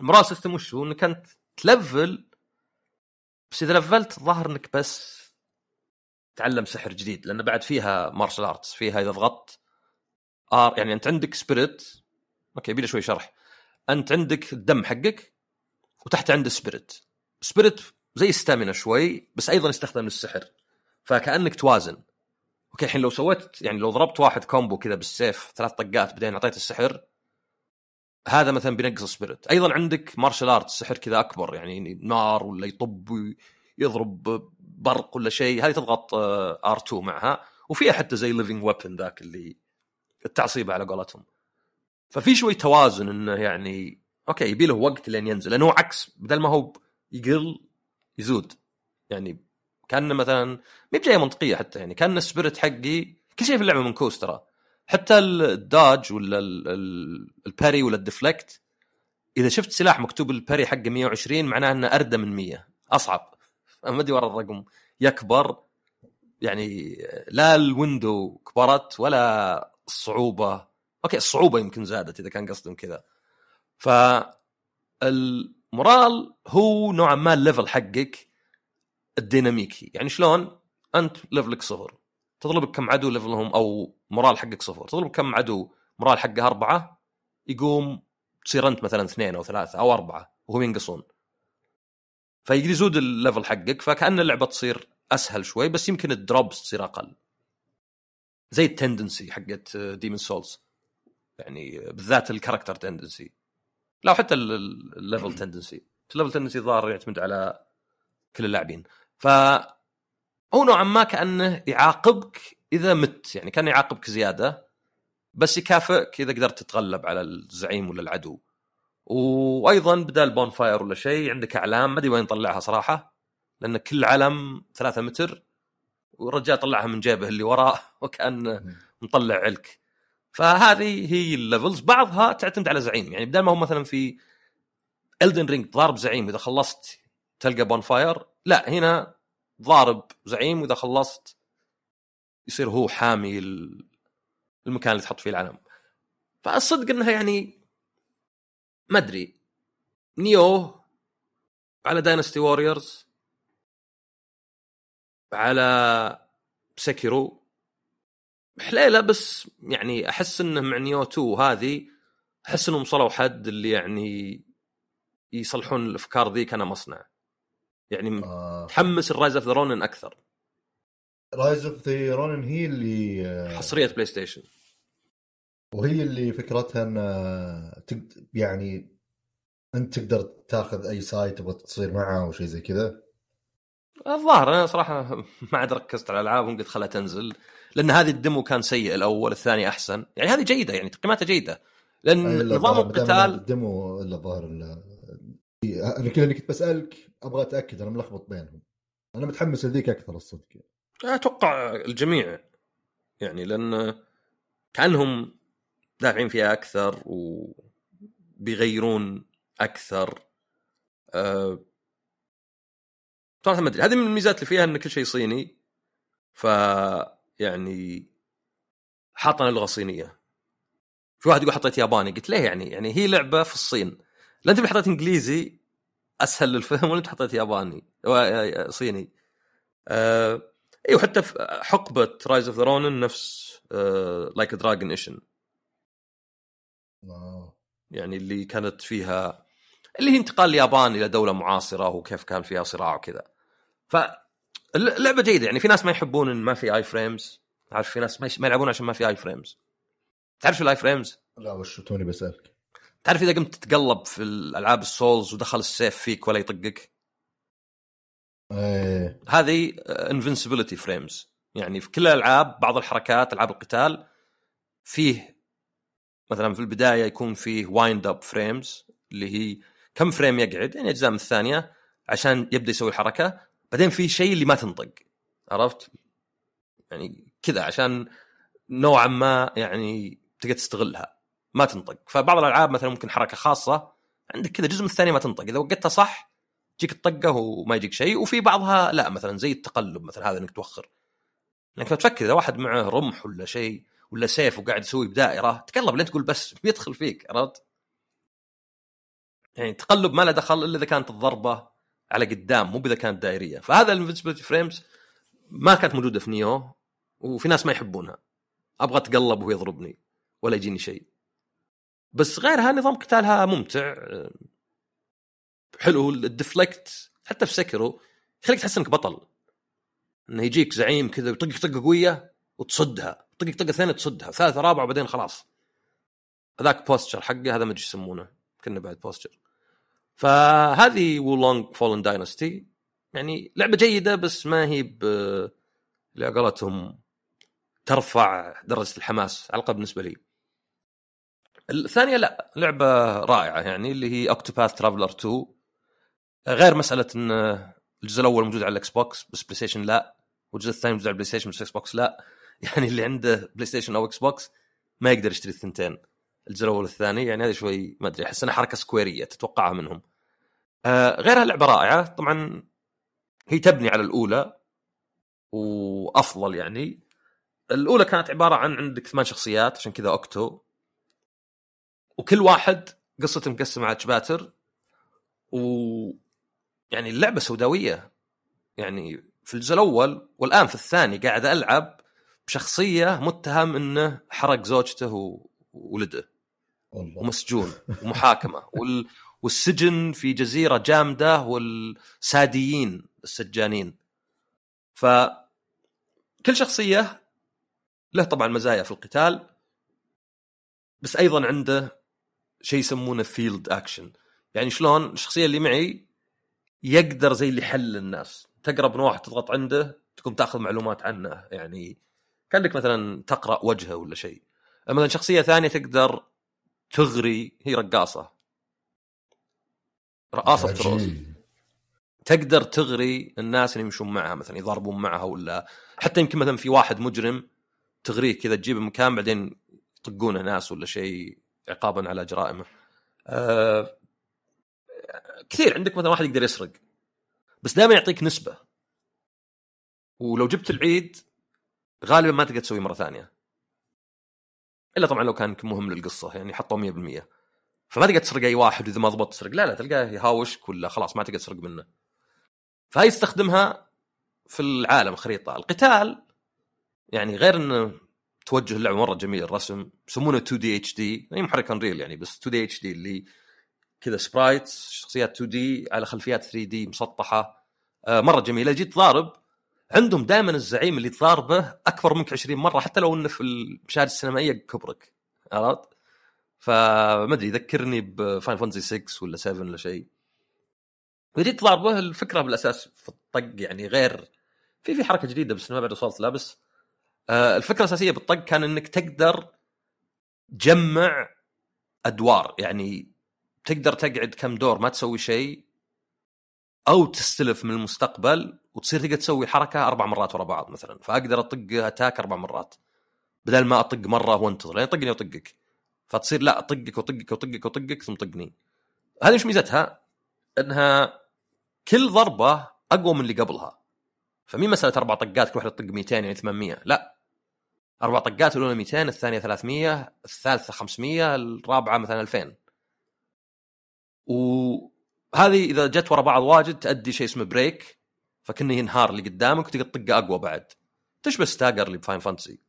ال morale system وش هو؟ إنك أنت تلفل بس إذا لفلت ظاهر إنك بس تعلم سحر جديد لأن بعد فيها martial arts فيها إذا ضغطت R يعني أنت عندك spirit okay يبي شوي شرح. أنت عندك الدم حقك وتحت عنده spirit spirit زي stamina شوي بس أيضا يستخدم للسحر. فكأنك توازن. okay الحين لو سويت يعني لو ضربت واحد combo كذا بالسيف ثلاث طقات بعدين أعطيته السحر هذا مثلا بينقص spirit أيضا عندك martial art سحر كذا أكبر يعني نار ولا يطب ويضرب برق ولا شيء هذه تضغط R 2 معها. وفيها حتى زي living weapon ذاك اللي التعصيبه على قولتهم. ففي شوي توازن إنه يعني okay يبي له وقت لين ينزل. لأنه عكس بدل ما هو يقل يزود. يعني كان مثلا ما بجاية منطقية حتى يعني كان ال spirit حقي كل شيء في اللعبة منكوس ترى. حتى ال dodge ولا ال parry ولا ال deflect إذا شفت سلاح مكتوب ال parry حقه 120 معناه إنه أردى من 100 أصعب. ما أدري ورا الرقم. يكبر يعني لا ال window كبرت ولا الصعوبة. okay الصعوبة يمكن زادت إذا كان قصدهم كذا. ف ال morale هو نوعا ما ال level حقك الديناميكي. يعني شلون؟ أنت level ك صفر. تطلب كم عدو level هم أو morale حقك صفر. تطلب كم عدو morale حقه أربعة يقوم تصير أنت مثلا اثنين أو ثلاثة أو أربعة وهم ينقصون. فيزود ال level حقك فكأن اللعبة تصير أسهل شوي بس يمكن ال drops تصير أقل. زي ال tendency حقت Demon's Souls يعني بالذات ال character tendency. لا حتى ال level tendency. ال level tendency ظاهر يعتمد على كل اللاعبين. ف هو نوعا ما كأنه يعاقبك إذا مت يعني كان يعاقبك زيادة بس يكافئك إذا قدرت تتغلب على الزعيم ولا العدو. وأيضا بدال bonfire ولا شيء عندك أعلام ما أدري وين طلعها صراحة لأن كل علم ثلاثة متر والرجال طلعها من جيبه اللي وراه وكان مطلع علك. فهذه هي ال levels. بعضها تعتمد على زعيم يعني بدل ما هو مثلا في Elden Ring ضارب زعيم اذا خلصت تلقى bonfire لا هنا ضارب زعيم وإذا خلصت يصير هو حامي المكان اللي تحط فيه العلم. فالصدق إنها يعني ما أدري. Nioh على Dynasty Warriors على Sekiro حليلة بس يعني أحس إنه مع Nioh 2 هذه أحس إنهم وصلوا حد اللي يعني يصلحون الأفكار ذي كان مصنع. يعني آه. تحمس ال Rise of the Ronin أكثر. Rise of the Ronin هي اللي آه، حصرية PlayStation وهي اللي فكرتها إن يعني أنت تقدر تاخذ أي side تبغى تصير معه أو شيء زي كذا. الظاهر أنا صراحة ما عاد ركزت على الألعاب قلت خلها تنزل لأن هذه ال demo كان سيء الأول الثاني أحسن. يعني هذه جيدة يعني تقييماتها جيدة. لأن نظام القتال ال demo إلا الظاهر أنا كذا كنت بسألك أبغى أتأكد أنا ملخبط بينهم. أنا متحمس لذيك أكثر الصدق. أتوقع الجميع. يعني لأن كأنهم دافعين فيها أكثر وبيغيرون أكثر. أه صراحة ما أدري. هذه من الميزات اللي فيها إن كل شيء صيني. ف يعني حاطنا اللغة الصينية. في واحد يقول حطيت ياباني. قلت ليه يعني؟ يعني هي لعبة في الصين. لا أنت حطيت إنجليزي أسهل للفهم ولا انت حطيت ياباني؟ صيني. آه أيوه حتى في حقبة Rise of the Ronin نفس Like a Dragon Ishin يعني اللي كانت فيها اللي هي انتقال اليابان إلى دولة معاصرة وكيف كان فيها صراع وكذا. فاللعبه جيدة يعني في ناس ما يحبون إن ما في i-frames عارف في ناس ما يلعبون عشان ما في i-frames تعرف شو ال i-frames؟ لا وش توني بسألك. تعرف إذا قمت تتقلب في الألعاب ال Souls ودخل السيف فيك ولا يطقك؟ إيه. هذه invincibility frames يعني في كل الألعاب بعض الحركات ألعاب القتال فيه مثلا في البداية يكون فيه wind up frames اللي هي كم frame يقعد يعني أجزاء من الثانية عشان يبدأ يسوي الحركه بعدين في شيء اللي ما تنطق عرفت؟ يعني كذا عشان نوعا ما يعني تقدر تستغلها. ما تنطق. فبعض الألعاب مثلا ممكن حركة خاصة عندك كذا جزء من الثانية ما تنطق. إذا وقتها صح تجيك الطقه وما يجيك شيء. وفي بعضها لا مثلا زي التقلب مثلا هذا إنك توخر. لانك تفكر إذا واحد معه رمح ولا شيء ولا سيف وقاعد يسوي بدائرة تقلب لين تقول بس بيدخل فيك عرفت؟ يعني تقلب ما له دخل إلا إذا كانت الضربة على قدام مو اذا كانت دائرية. فهذا ال invincibility frames ما كانت موجودة في Nioh وفي ناس ما يحبونها. أبغى أتقلب وهو يضربني ولا يجيني شيء. بس غيرها نظام قتالها ممتع. حلو ال deflect حتى في Sekiro يخليك تحس إنك بطل. إنه يجيك زعيم كذا ويطقك طقه قويه وتصدها. طقك طقه ثانية تصدها ثالثه رابعه وبعدين خلاص. هذاك posture حقه هذا ما أدري يسمونه كنا بعد posture فهذه Wo Long Fallen Dynasty يعني لعبة جيدة بس ما هي ب اللي قولتهم ترفع درجة الحماس على الأقل بالنسبة لي. الثانية لا لعبة رائعة يعني اللي هي Octopath Traveler 2 غير مسألة إن الجزء الأول موجود على ال Xbox بس PlayStation لا والجزء الثاني موجود على ال PlayStation بس Xbox لا. يعني اللي عنده PlayStation أو Xbox ما يقدر يشتري الثنتين الجزء الأول والثاني يعني هذه شوي ما أدري أحس إنها حركة سكويرية تتوقعها منهم. آه غيرها لعبة رائعة طبعا هي تبني على الأولى وأفضل يعني. الأولى كانت عبارة عن عندك ثمان شخصيات عشان كذا أوكتو. وكل واحد قصته مقسمة على شباتر و يعني اللعبة سوداوية. يعني في الجزء الأول والآن في الثاني قاعد ألعب بشخصية متهم إنه حرق زوجته وولده. والله. ومسجون ومحاكمة. وال... والسجن في جزيرة جامدة والساديين السجانين. ف كل شخصية له طبعا مزايا في القتال بس أيضا عنده شيء يسمونه field action يعني شلون الشخصية اللي معي يقدر زي اللي يحل الناس. تقرب من واحد تضغط عنده تقوم تأخذ معلومات عنه. يعني كانك مثلا تقرأ وجهة ولا شيء. مثلا شخصية ثانية تقدر تغري هي رقاصة. رقاصة تروس تقدر تغري الناس اللي يمشون معها مثلا يضربون معها ولا حتى يمكن مثلا في واحد مجرم تغريه كذا تجيبه مكان بعدين يطقونه ناس ولا شيء عقابا على جرائمه. أه كثير. عندك مثلا واحد يقدر يسرق. بس دائما يعطيك نسبة. ولو جبت العيد غالبا ما تقدر تسويه مرة ثانية. إلا طبعا لو كان مهم للقصة يعني حطوا 100% فما تقدر تسرق أي واحد واذا ما ضبط تسرق. لا لا تلقاه يهاوشك ولا خلاص ما تقدر تسرق منه. فهي يستخدمها في العالم خريطة. القتال يعني غير إنه توجه اللعبة مرة جميل الرسم. يسمونه 2D HD هي محرك Unreal يعني بس 2D HD اللي كذا sprites شخصيات 2D على خلفيات 3D مسطحة. آه مرة جميلة. جيت ضارب عندهم دائما الزعيم اللي تضاربه أكبر منك 20 مرة حتى لو إنه في المشاهد السينمائية كبرك عرفت؟ فما أدري يذكرني ب Final Fantasy 6 ولا 7 ولا شيء جيت تضاربه الفكرة بالأساس في الطق يعني غير في في حركة جديدة بس ما بعد وصلت لها بس آه الفكرة الأساسية بالطق كان إنك تقدر تجمع أدوار يعني تقدر تقعد كم دور ما تسوي شيء أو تستلف من المستقبل وتصير تقدر تسوي حركة أربع مرات ورا بعض مثلا فأقدر أطق أتاك أربع مرات. بدل ما أطق مرة وانتظر يعني طقني واطقك فتصير لا أطقك واطقك واطقك واطقك ثم طقني. هذه إيش ميزتها؟ إنها كل ضربة أقوى من اللي قبلها. فمي مسألة أربع طقات كل واحدة تطق 200 يعني 800 لا. أربع طقات الأولى 200 الثانية 300 الثالثة 500 الرابعة مثلا 2000 وهذه إذا جت ورا بعض واجد تؤدي شيء اسمه break فكنه ينهار اللي قدامك وتقدر تطقه أقوى بعد. تشبه stagger اللي ب Final Fantasy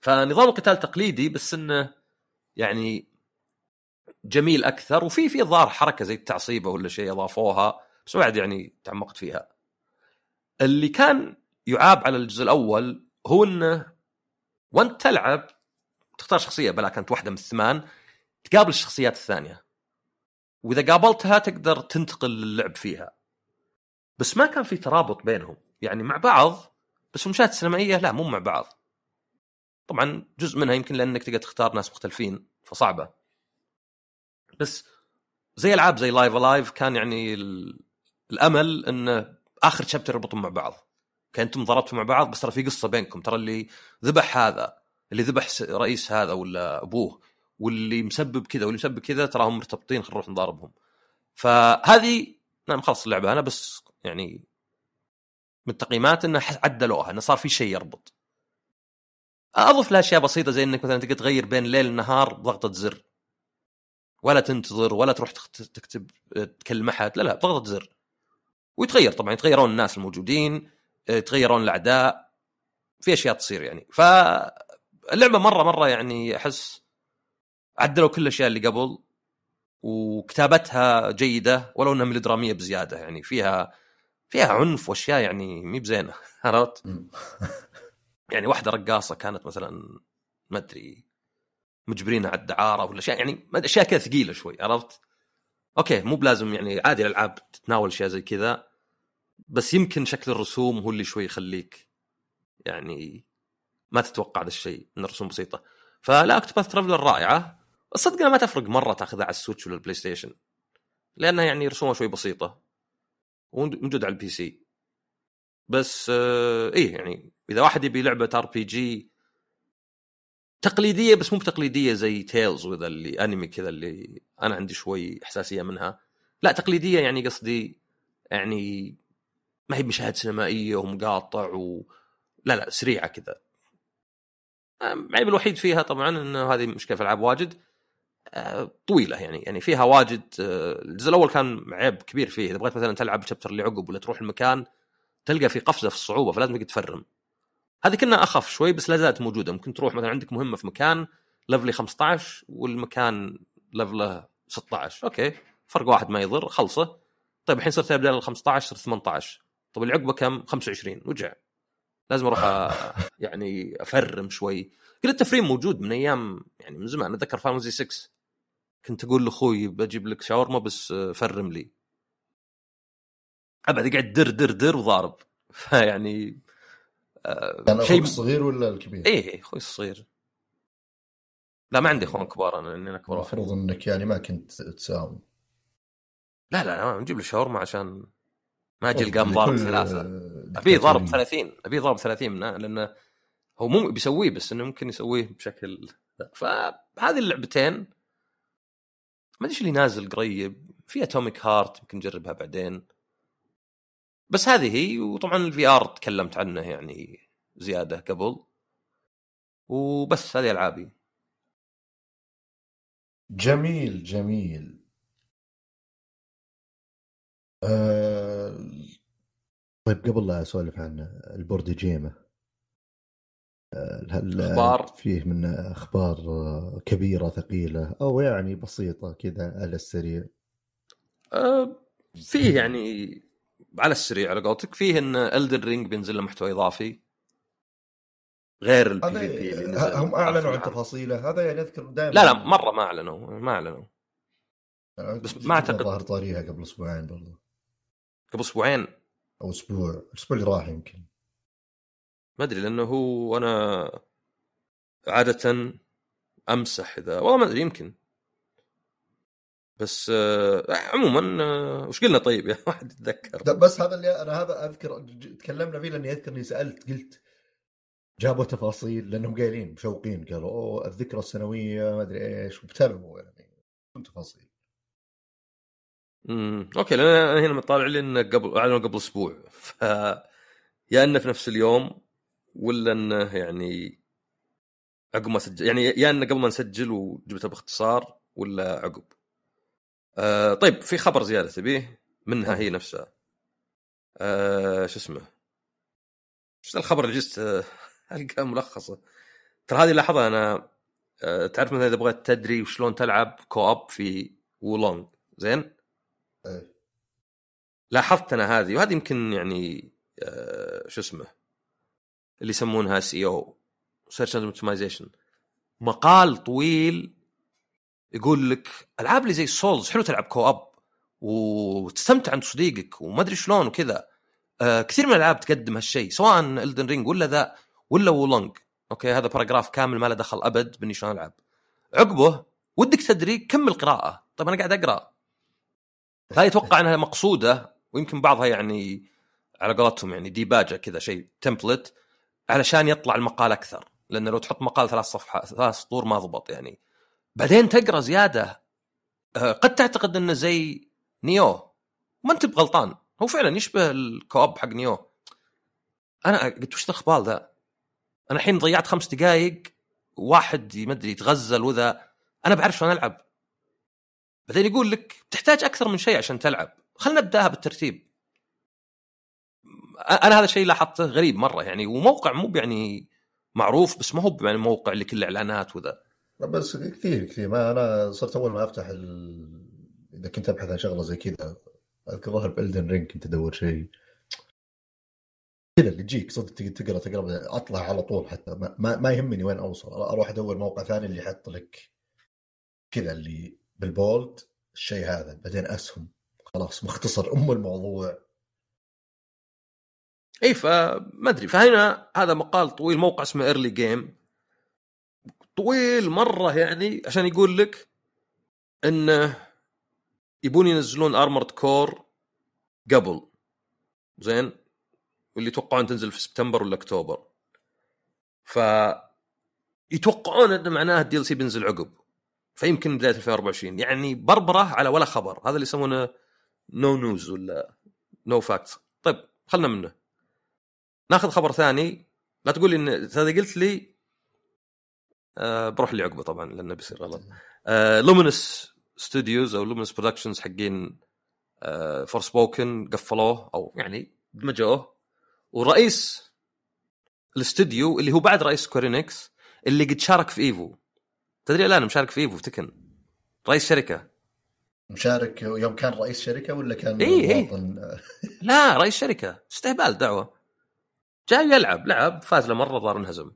فنظام القتال تقليدي بس إنه يعني جميل أكثر وفي في ظاهر حركة زي التعصيبة ولا شيء أضافوها بس بعد يعني تعمقت فيها. اللي كان يعاب على الجزء الأول هو إنه وأنت تلعب تختار شخصية بلا كانت واحدة من الثمان تقابل الشخصيات الثانية. وإذا قابلتها تقدر تنتقل للعب فيها. بس ما كان في ترابط بينهم. يعني مع بعض بس المشاهد السينمائية لا مو مع بعض. طبعا جزء منها يمكن لأنك تقدر تختار ناس مختلفين فصعبة. بس زي ألعاب زي Live A Live كان يعني الأمل انه آخر شابتر يربطون مع بعض. كان أنتم ضربتوا مع بعض بس ترى في قصة بينكم. ترى اللي ذبح هذا اللي ذبح رئيس هذا ولا أبوه واللي مسبب كذا واللي مسبب كذا تراهم مرتبطين خلينا نروح نضاربهم. فهذه أنا مخلص اللعبة أنا بس يعني من التقييمات إنه عدلوها إنه صار في شيء يربط. أضف لها أشياء بسيطة زي إنك مثلا تقدر تغير بين الليل والنهار بضغطة زر. ولا تنتظر ولا تروح تكتب تكلم احد لا لا بضغطة زر. ويتغير طبعا يتغيرون الناس الموجودين يتغيرون الأعداء. في أشياء تصير يعني. فاللعبه مرة مرة يعني أحس عدلوا كل الأشياء اللي قبل وكتابتها جيدة ولو إنها ميلودرامية بزيادة يعني. فيها فيها عنف وأشياء يعني مي بزينة عرفت؟ يعني واحدة رقاصة كانت مثلا ما أدري مجبرينها على الدعارة ولا اشياء يعني أشياء كذا ثقيلة شوي عرفت؟ okay مو بلازم يعني عادي الألعاب تتناول أشياء زي كذا بس يمكن شكل الرسوم هو اللي شوي يخليك يعني ما تتوقع هذا الشيء إن الرسوم بسيطة فلا Octopath Traveler رائعة الصدق ما تفرق مرة تأخذها على ال Switch ولا ال PlayStation لأنها يعني رسومها شوي بسيطة وموجود على ال PC بس آه إيه يعني إذا واحد يبي لعبة RPG تقليدية بس مو بتقليدية زي Tales وذا اللي انمي كذا اللي أنا عندي شوي حساسيه منها. لا تقليدية يعني قصدي يعني ما هي مشاهد سينمائية ومقاطع و لا لا سريعة كذا. العيب الوحيد فيها طبعا انه هذه مشكلة في العاب واجد. آه، طويلة يعني يعني فيها واجد آه، الجزء الأول كان عيب كبير فيه. إذا بغيت مثلا تلعب ال chapter اللي عقب ولا تروح المكان تلقى في قفزة في الصعوبة فلازم تفرم. هذه كنا أخف شوي بس لا زالت موجودة. ممكن تروح مثلا عندك مهمة في مكان ليفله 15 والمكان ليفله 16 okay فرق واحد ما يضر خلصه. طيب الحين صرت بدل ال 15 صرت 18 طيب اللي عقبه كم 25 وجع. لازم أروح يعني أفرم شوي. كل التفريم موجود من أيام يعني من زمان. أتذكر Fantasy 6 كنت أقول لأخوي بجيب لك شاورما بس آه، فرم لي. ابد قاعد در در در وضارب. فيعني آه، كان شيء الصغير ولا الكبير؟ إيه إيه، أخوي الصغير. لا ما عندي أخوان كبار أنا لاني أنا اكبر المفروض إنك يعني ما كنت تساوم. لا لا لا نجيب له شاورما عشان ما أجي طيب، القام ضارب ثلاثة. أبيه ضارب 30 أبيه ضارب 30 منها لأنه هو مو بيسويه بس إنه ممكن يسويه بشكل فهذه اللعبتين ما أدري اللي نازل قريب. في Atomic Heart يمكن نجربها بعدين. بس هذه هي وطبعا ال VR تكلمت عنه يعني زيادة قبل. وبس هذه ألعابي. جميل جميل. آه... طيب قبل لا أسولف عن ال board game. هل أخبار؟ فيه من أخبار آه، كبيرة ثقيلة أو يعني بسيطة كذا على السريع؟ أه فيه يعني على السريع على قولتك. فيه إن Elden Ring بينزل له محتوى إضافي غير ال PvP اللي نزل هم أعلنوا عن. تفاصيله. هذا يعني أذكر دائما. لا لا مرة ما اعلنوا ما اعلنوا بس ما أعتقد- ظهر طاريها قبل أسبوعين برضه قبل أسبوعين؟ أو أسبوع الأسبوع اللي راح يمكن. ما أدري لأنه هو أنا عادة أمسح إذا والله ما أدري يمكن. بس آه عموما آه وش قلنا طيب؟ يا واحد يتذكر. بس هذا اللي أنا هذا أذكر تكلمنا فيه لأني أذكر إني سألت قلت جابوا تفاصيل لأنهم قايلين مشوقين قالوا أوه الذكرى السنوية ما أدري إيش وابتلوا يعني تفاصيل. امم أوكي لأن أنا هنا مطالع لي انه قبل أعلنوا قبل أسبوع. ف يا انه في نفس اليوم ولا إنه يعني عقب ما سجل؟ يعني يا إنه قبل ما نسجل وجبته باختصار ولا عقب؟ آه طيب في خبر زيادة تبيه؟ منها هي نفسها. آه شو اسمه؟ إيش الخبر اللي جست آه، القى ملخصه؟ ترى هذه لاحظها أنا آه تعرف مثلا إذا بغيت تدري وشلون تلعب كوب في وولونج زين؟ إيه. لاحظت أنا هذه وهذه يمكن يعني آه شو اسمه؟ اللي يسمونها SEO search and optimization مقال طويل يقول لك ألعاب اللي زي ال Souls حلو تلعب co-op وتستمتع انت صديقك وما أدري شلون وكذا. آه كثير من الألعاب تقدم هالشيء سواء Elden Ring ولا ذا ولا Wo Long okay هذا paragraph كامل ما له دخل أبد بإني شلون ألعب. عقبه ودك تدري كمل قراءه طيب أنا قاعد أقرأ. لا أتوقع إنها مقصودة ويمكن بعضها يعني على قولتهم يعني ديباجه كذا شيء template علشان يطلع المقال أكثر لأن لو تحط مقال ثلاث صفحات ثلاث سطور ما ضبط يعني. بعدين تقرأ زيادة آه، قد تعتقد إنه زي Nioh؟ ما أنت بغلطان. هو فعلا يشبه ال co-op حق Nioh. أنا قلت وش الخبال ذا؟ أنا الحين ضيعت خمس دقائق واحد ما أدري يتغزل وذا. أنا بعرف شلون ألعب. بعدين يقول لك تحتاج أكثر من شيء عشان تلعب. خلينا نبدأها بالترتيب. أنا هذا الشيء لاحظته غريب مرة يعني وموقع مو يعني معروف بس ما هو يعني موقع اللي كله إعلانات وذا. بس كثير كثير. ما أنا صرت أول ما أفتح ال... إذا كنت أبحث عن شغلة زي كذا أذكر ظهر بالدن رينج كنت أدور شيء. كذا اللي تجيك صدق تقرأ تقرأ أطلع على طول حتى. ما, ما, ما يهمني وين أوصل. أروح أدور موقع ثاني اللي يحط لك كذا اللي بال bold الشيء هذا. بعدين أسهم. خلاص مختصر. أم الموضوع. إي فما أدري. فهنا هذا مقال طويل موقع اسمه EarlyGame طويل مرة يعني عشان يقول لك إنه يبون ينزلون Armored Core قبل. زين؟ واللي يتوقعون تنزل في سبتمبر ولا أكتوبر. ف يتوقعون إنه معناه ال DLC بينزل عقب. فيمكن بداية 2024 يعني بربرة على ولا خبر. هذا اللي يسمونه no news ولا no facts طيب خلنا منه. ناخذ خبر ثاني. لا تقول لي ان هذا قلت لي آه بروح اللي عقبه طبعا لأنه بيصير غلط. آه Luminous Studios أو Luminous Productions حقين آه Forspoken قفلوه أو يعني دمجوه. ورئيس الاستوديو اللي هو بعد رئيس Square Enix اللي قد شارك في Evo تدري الآن مشارك في Evo Tekken رئيس شركة. مشارك يوم كان رئيس شركة ولا كان إيه، إيه. مواطن؟ لا رئيس شركة. استهبال دعوة. جاي يلعب لعب فاز له مرة ظهر انهزم.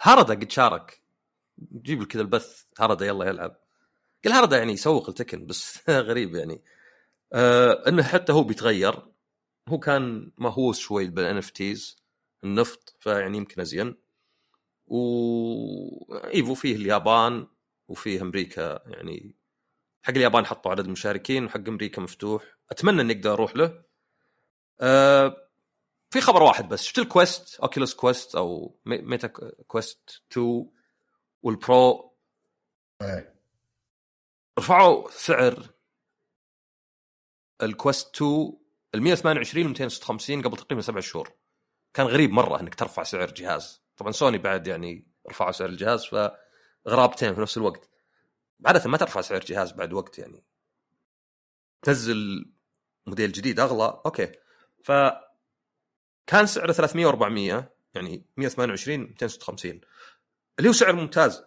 هارادا قد شارك. جيب كذا البث هارادا يلا يلعب. قال هارادا يعني يسوق ال Tekken بس غريب يعني. آه إنه حتى هو بيتغير. هو كان مهووس شوي بال NFTs ال NFT فيعني يمكن أزين. و Evo فيه اليابان وفيه أمريكا يعني. حق اليابان حطوا عدد مشاركين وحق أمريكا مفتوح. أتمنى إني أقدر أروح له. أه في خبر واحد بس شفت ال Quest Oculus Quest أو مي- Meta Quest 2 وال Pro. رفعوا سعر ال Quest 2 ال 128 و 256 قبل تقريبا سبع شهور. كان غريب مرة إنك ترفع سعر جهاز. طبعا سوني بعد يعني رفعوا سعر الجهاز فغرابتين في نفس الوقت. عاده ما ترفع سعر جهاز بعد وقت يعني. تنزل موديل جديد أغلى okay. ف كان سعره 300 و400 يعني 128 256 اللي هو سعر ممتاز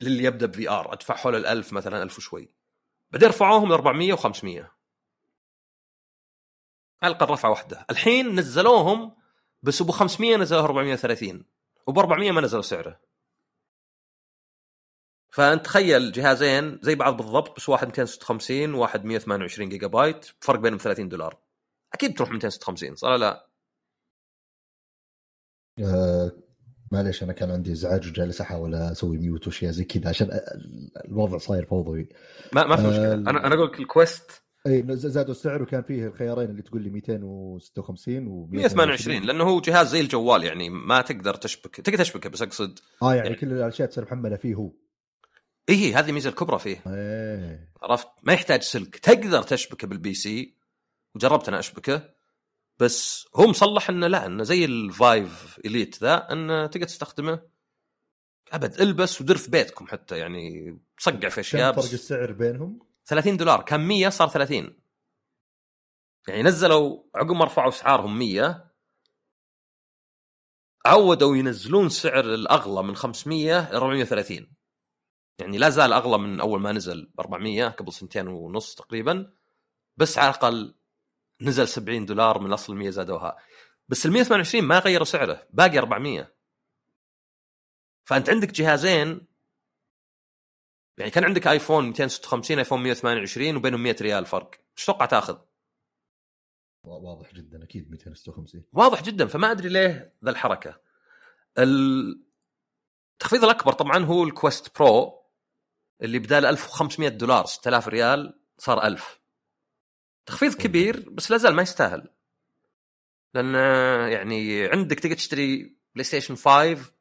للي يبدأ ب VR أدفع حول ال 1000 مثلا 1000 وشوي. بعدين رفعوهم ل 400 و500 على الاقل رفعه واحدة. الحين نزلوهم بس أبو 500 نزلوه 430 وب 400 ما نزلوا سعره. فأنت تخيل جهازين زي بعض بالضبط بس واحد 256 وواحد 128 جيجا بايت فرق بينهم 30 دولار. أكيد تروح 256 صح ولا لا؟ آه، معليش أنا كان عندي إزعاج وجالس أحاول أسوي mute وأشياء زي كذا عشان الوضع صاير فوضوي. ما ما في آه، مشكلة. أنا أنا أقول لك ال Quest إي زادوا السعر وكان فيه الخيارين اللي تقول لي 256 و 128 لأنه هو جهاز زي الجوال يعني ما تقدر تشبك. تقدر تشبكه بس أقصد آه يعني يعني- كل الأشياء تصير محملة فيه هو. إيه هذه الميزه الكبرى فيه. إيه. عرفت؟ ما يحتاج سلك. تقدر تشبكه بال PC وجربت أنا أشبكه. بس هو مصلح إنه لا إنه زي ال Vive Elite ذا إنه تقدر تستخدمه. أبد البس ودر في بيتكم حتى يعني تصقع في أشياء كم فرق السعر بينهم؟ 30 دولار. كان 100 صار 30 يعني نزلوا عقب ما رفعوا أسعارهم 100 عودوا ينزلون سعر الأغلى من 500 ل 430 يعني لا زال أغلى من أول ما نزل ب 400 قبل سنتين ونص تقريبا بس على الأقل نزل 70 دولار من اصل 100 زادوها. بس ال 128 ما غيروا سعره باقي 400 فأنت عندك جهازين يعني كان عندك آيفون 256 آيفون 128 وبينهم 100 ريال فرق. إيش تتوقع تأخذ؟ واضح جدا أكيد 256 واضح جدا فما أدري ليه ذا الحركة. التخفيض الأكبر طبعا هو ال Quest Pro اللي بدال 1500 دولار 6000 ريال صار 1000 تخفيض كبير بس لا زال ما يستاهل. لأن يعني عندك تقدر تشتري بلاي ستيشن 5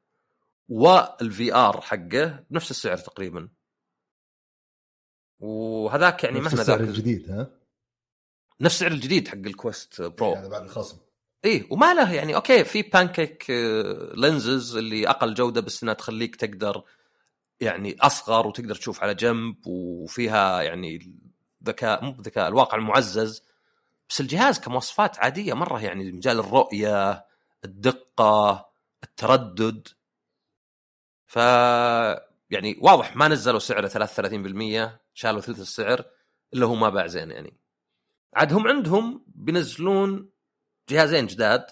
وال VR حقه بنفس السعر تقريبا. وهذاك يعني نفس مهما السعر ذاك الجديد ها؟ نفس السعر الجديد حق ال Quest Pro هذا بعد الخصم. إيه وما له يعني okay في بانكيك لينزز اللي أقل جودة بس إنها تخليك تقدر يعني أصغر وتقدر تشوف على جنب وفيها يعني ذكاء مو ذكاء الواقع المعزز. بس الجهاز كمواصفات عادية مرة يعني مجال الرؤية الدقة التردد. ف يعني واضح ما نزلوا سعره 33% شالوا ثلث السعر إلا هو ما باع زين يعني. عاد هم عندهم بينزلون جهازين جداد.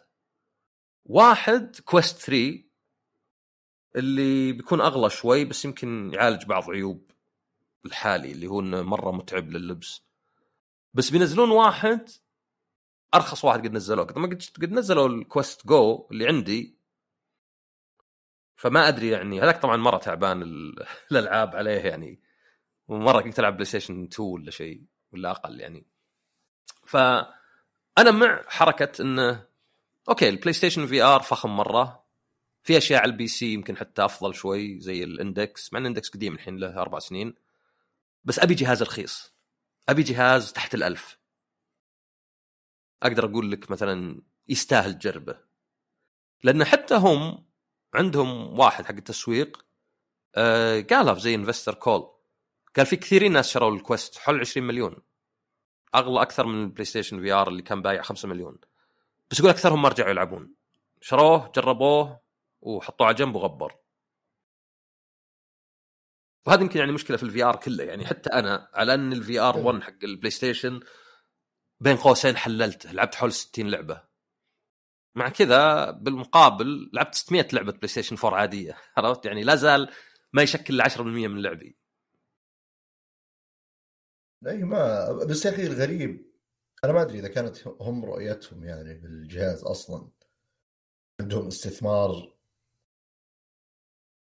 واحد Quest 3 اللي بيكون أغلى شوي بس يمكن يعالج بعض عيوب. الحالي اللي هو إنه مرة متعب لللبس. بس بينزلون واحد أرخص واحد قد نزلوه. قد ما قد قد نزلوا ال Quest Go اللي عندي فما أدري يعني. هذاك طبعا مرة تعبان ال- الألعاب عليه يعني. ومرة كنت ألعب بلاي ستيشن 2 ولا شيء ولا أقل يعني. فانا مع حركة إنه okay البلاي ستيشن VR فخم مرة. في أشياء على ال PC يمكن حتى أفضل شوي زي ال Index مع إن ال Index قديم الحين له أربع سنين. بس أبي جهاز رخيص. أبي جهاز تحت الألف. أقدر أقول لك مثلا يستاهل تجربه لأن حتى هم عندهم واحد حق التسويق آه قالها زي investor call قال في كثيرين ناس شروا ال Quest حول 20 مليون. أغلى أكثر من البلاي ستيشن VR اللي كان بايع 5 مليون. بس يقول أكثرهم ما رجعوا يلعبون. شروه جربوه وحطوه على جنب وغبر. وهذه يمكن يعني مشكلة في ال VR كله يعني حتى أنا على أن ال VR 1 حق البلاي ستيشن بين قوسين حللته لعبت حول 60 لعبة. مع كذا بالمقابل لعبت 600 لعبة بلاي ستيشن 4 عادية عرفت؟ يعني لا زال ما يشكل 10% من لعبي. اي ما بس يا أخي الغريب أنا ما أدري إذا كانت هم رؤيتهم يعني بالجهاز أصلا عندهم استثمار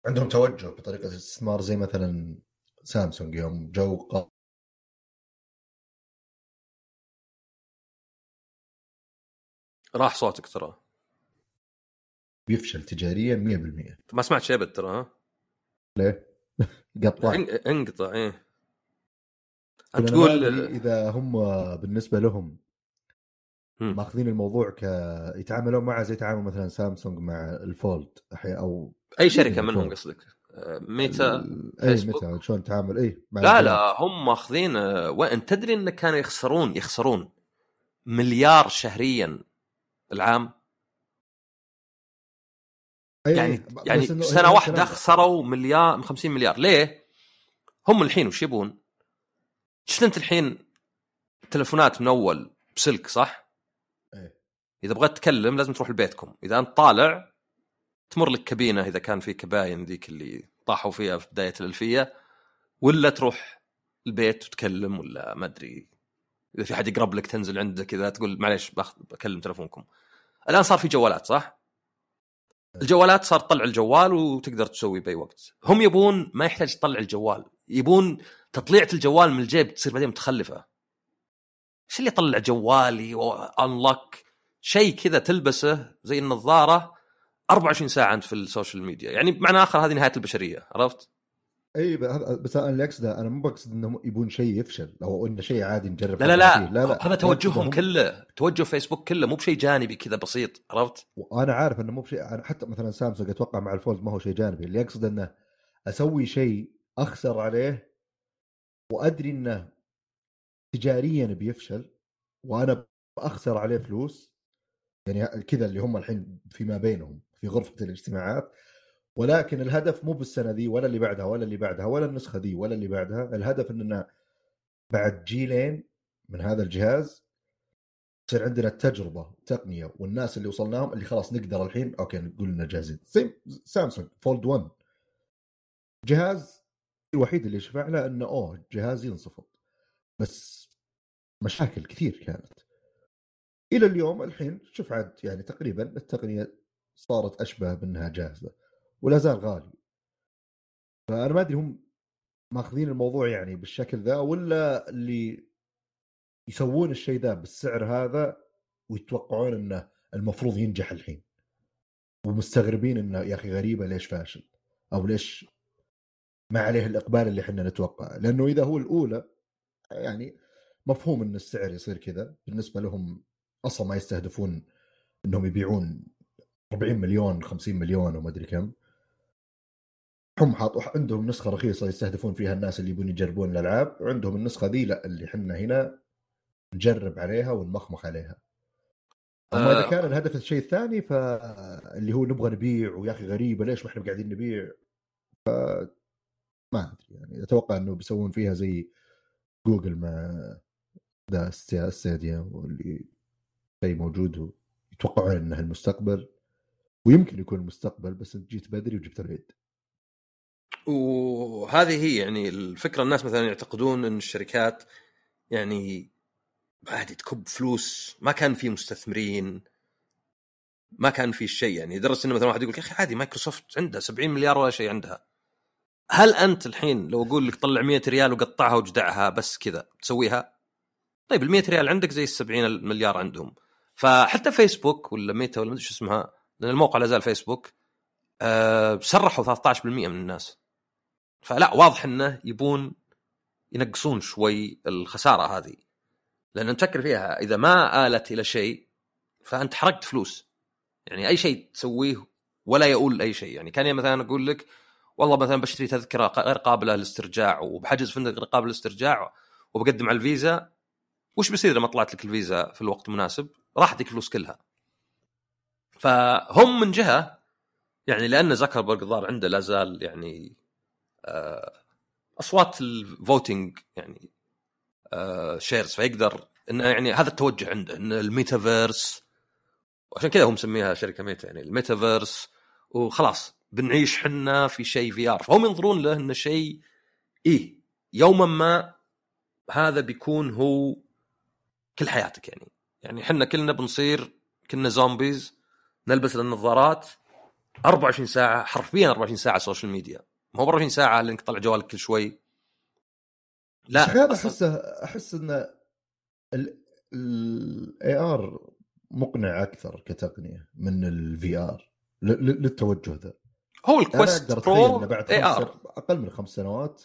عندهم توجه بطريقة الاستثمار زي مثلا سامسونج يوم جو قا- راح صوتك ترى. بيفشل تجاريا 100% ما سمعت شيء أبد ترى ها؟ ليه؟ قطع. ان- إنقطع إيه. أنا انت تقول إذا هم بالنسبة لهم. ماخذين الموضوع ك يتعاملون معه زي تعامل مثلا سامسونج مع الفولد أو أي شركة. منهم قصدك آه، ميتا اي. متى شلون تعامل اي لا. لا هم ماخذين آه، وين تدري إن كانوا يخسرون يخسرون مليار شهريا العام أي يعني بس يعني سنة واحدة خسروا مليار 50 مليار ليه؟ هم الحين وش يبون؟ شفت أنت الحين تلفونات من اول بسلك صح؟ إيه. إذا بغيت تتكلم لازم تروح لبيتكم، إذا انت طالع تمر لك كابينة إذا كان في كباين ذيك اللي طاحوا فيها في بداية الألفية ولا تروح البيت وتكلم ولا ما أدري إذا في حد يقرب لك تنزل عنده كذا تقول معليش بكلم تلفونكم. الآن صار في جوالات صح؟ الجوالات صار تطلع الجوال وتقدر تسوي بأي وقت هم يبون ما يحتاج تطلع الجوال يبون تطليعة الجوال من الجيب تصير بعدين متخلفة إيش اللي يطلع جوالي و unlock شيء كذا تلبسه زي النظارة 24 ساعة أنت في ال social media يعني بمعنى آخر هذه نهاية البشرية عرفت؟ أي بس أنا اللي أقصده أنا مو بقصد إنهم يبون شيء يفشل أو انه شيء عادي نجرب لا لا لا. لا, لا. هذا توجههم هم- كله توجه فيسبوك كله مو بشيء جانبي كذا بسيط عرفت؟ وأنا عارف إنه مو بشيء أنا حتى مثلا سامسونج أتوقع مع الفولد ما هو شيء جانبي اللي اقصد إنه أسوي شيء أخسر عليه وأدري إنه تجاريا بيفشل وأنا بأخسر عليه فلوس يعني كذا اللي هم الحين فيما بينهم في غرفة الاجتماعات ولكن الهدف مو بالسنة ذي ولا اللي بعدها ولا اللي بعدها ولا النسخة ذي ولا اللي بعدها الهدف إننا بعد جيلين من هذا الجهاز تصير عندنا التجربه والتقنيه والناس اللي وصلناهم اللي خلاص نقدر الحين okay نقول إنه جاهزين. زي سامسونج Fold 1 جهاز الوحيد اللي شفع له إنه أوه الجهاز ينصفط. بس مشاكل كثير كانت. إلى اليوم الحين شوف عاد يعني تقريبا التقنية صارت أشبه بأنها جاهزة ولا زال غالي. فأنا ما أدري هم ماخذين الموضوع يعني بالشكل ذا ولا اللي يسوون الشيء ذا بالسعر هذا ويتوقعون إنه المفروض ينجح الحين. ومستغربين إنه يا أخي غريبة ليش فاشل؟ أو ليش ما عليه الإقبال اللي إحنا نتوقعه؟ لأنه إذا هو الأولى يعني مفهوم إن السعر يصير كذا. بالنسبة لهم أصلا ما يستهدفون إنهم يبيعون 40 مليون 50 مليون وما أدري كم. هم حاطوا عندهم نسخة رخيصة يستهدفون فيها الناس اللي يبون يجربون الألعاب وعندهم النسخة ذي لا اللي إحنا هنا نجرب عليها ونمخمخ عليها. أما إذا آه. كان الهدف الشيء الثاني فاللي هو نبغى نبيع ويا أخي غريبه ليش ما إحنا قاعدين نبيع؟ ف ما أدري يعني أتوقع إنه بيسوون فيها زي جوجل مع ذا Stadia واللي شيء موجود يتوقعون انه المستقبل. ويمكن يكون المستقبل بس أنت جيت بدري وجبت العيد. وهذه هي يعني الفكرة الناس مثلا يعتقدون إن الشركات يعني عادي تكب فلوس ما كان في مستثمرين ما كان في شيء يعني. لدرجه إنه مثلا واحد يقول يا أخي عادي مايكروسوفت عندها 70 مليار ولا شيء عندها. هل أنت الحين لو أقول لك طلع 100 ريال وقطعها وجدعها بس كذا تسويها؟ طيب ال 100 ريال عندك زي ال 70 مليار عندهم. فحتى فيسبوك ولا ميتا ولا شو اسمها لأن الموقع لا زال فيسبوك أه سرحوا 13% من الناس فلا واضح إنه يبون ينقصون شوي الخسارة هذه لأن تفكر فيها إذا ما آلت إلى شيء فأنت حرقت فلوس يعني أي شيء تسويه ولا يؤول لأي شيء يعني كان مثلا أقول لك والله مثلا بشتري تذكرة غير قابلة للاسترجاع وبحجز فندق غير قابل للاسترجاع وبقدم على الفيزا وش بيصير لما طلعت لك الفيزا في الوقت المناسب؟ راح تجيك الفلوس كلها. فهم من جهة يعني لأن زكربرج الظاهر عنده لا زال يعني آه أصوات ال voting يعني آه shares فيقدر إنه يعني هذا التوجه عنده إن الميتافيرس وعشان كذا هو مسميها شركة ميتا يعني الميتافيرس. وخلاص بنعيش حنا في شيء VR فهم ينظرون له إنه شيء إيه يوما ما هذا بيكون هو كل حياتك يعني. يعني إحنا كلنا بنصير كنا zombies نلبس النظارات 24 ساعة حرفيا 24 ساعة social media ما هو 24 ساعة اللي انك تطلع جوالك كل شوي؟ لا. هذا احس أحس إن ال AR مقنع أكثر كتقنية من ال VR للتوجه ذا. هو ال Quest Pro بعد AR أقل من خمس سنوات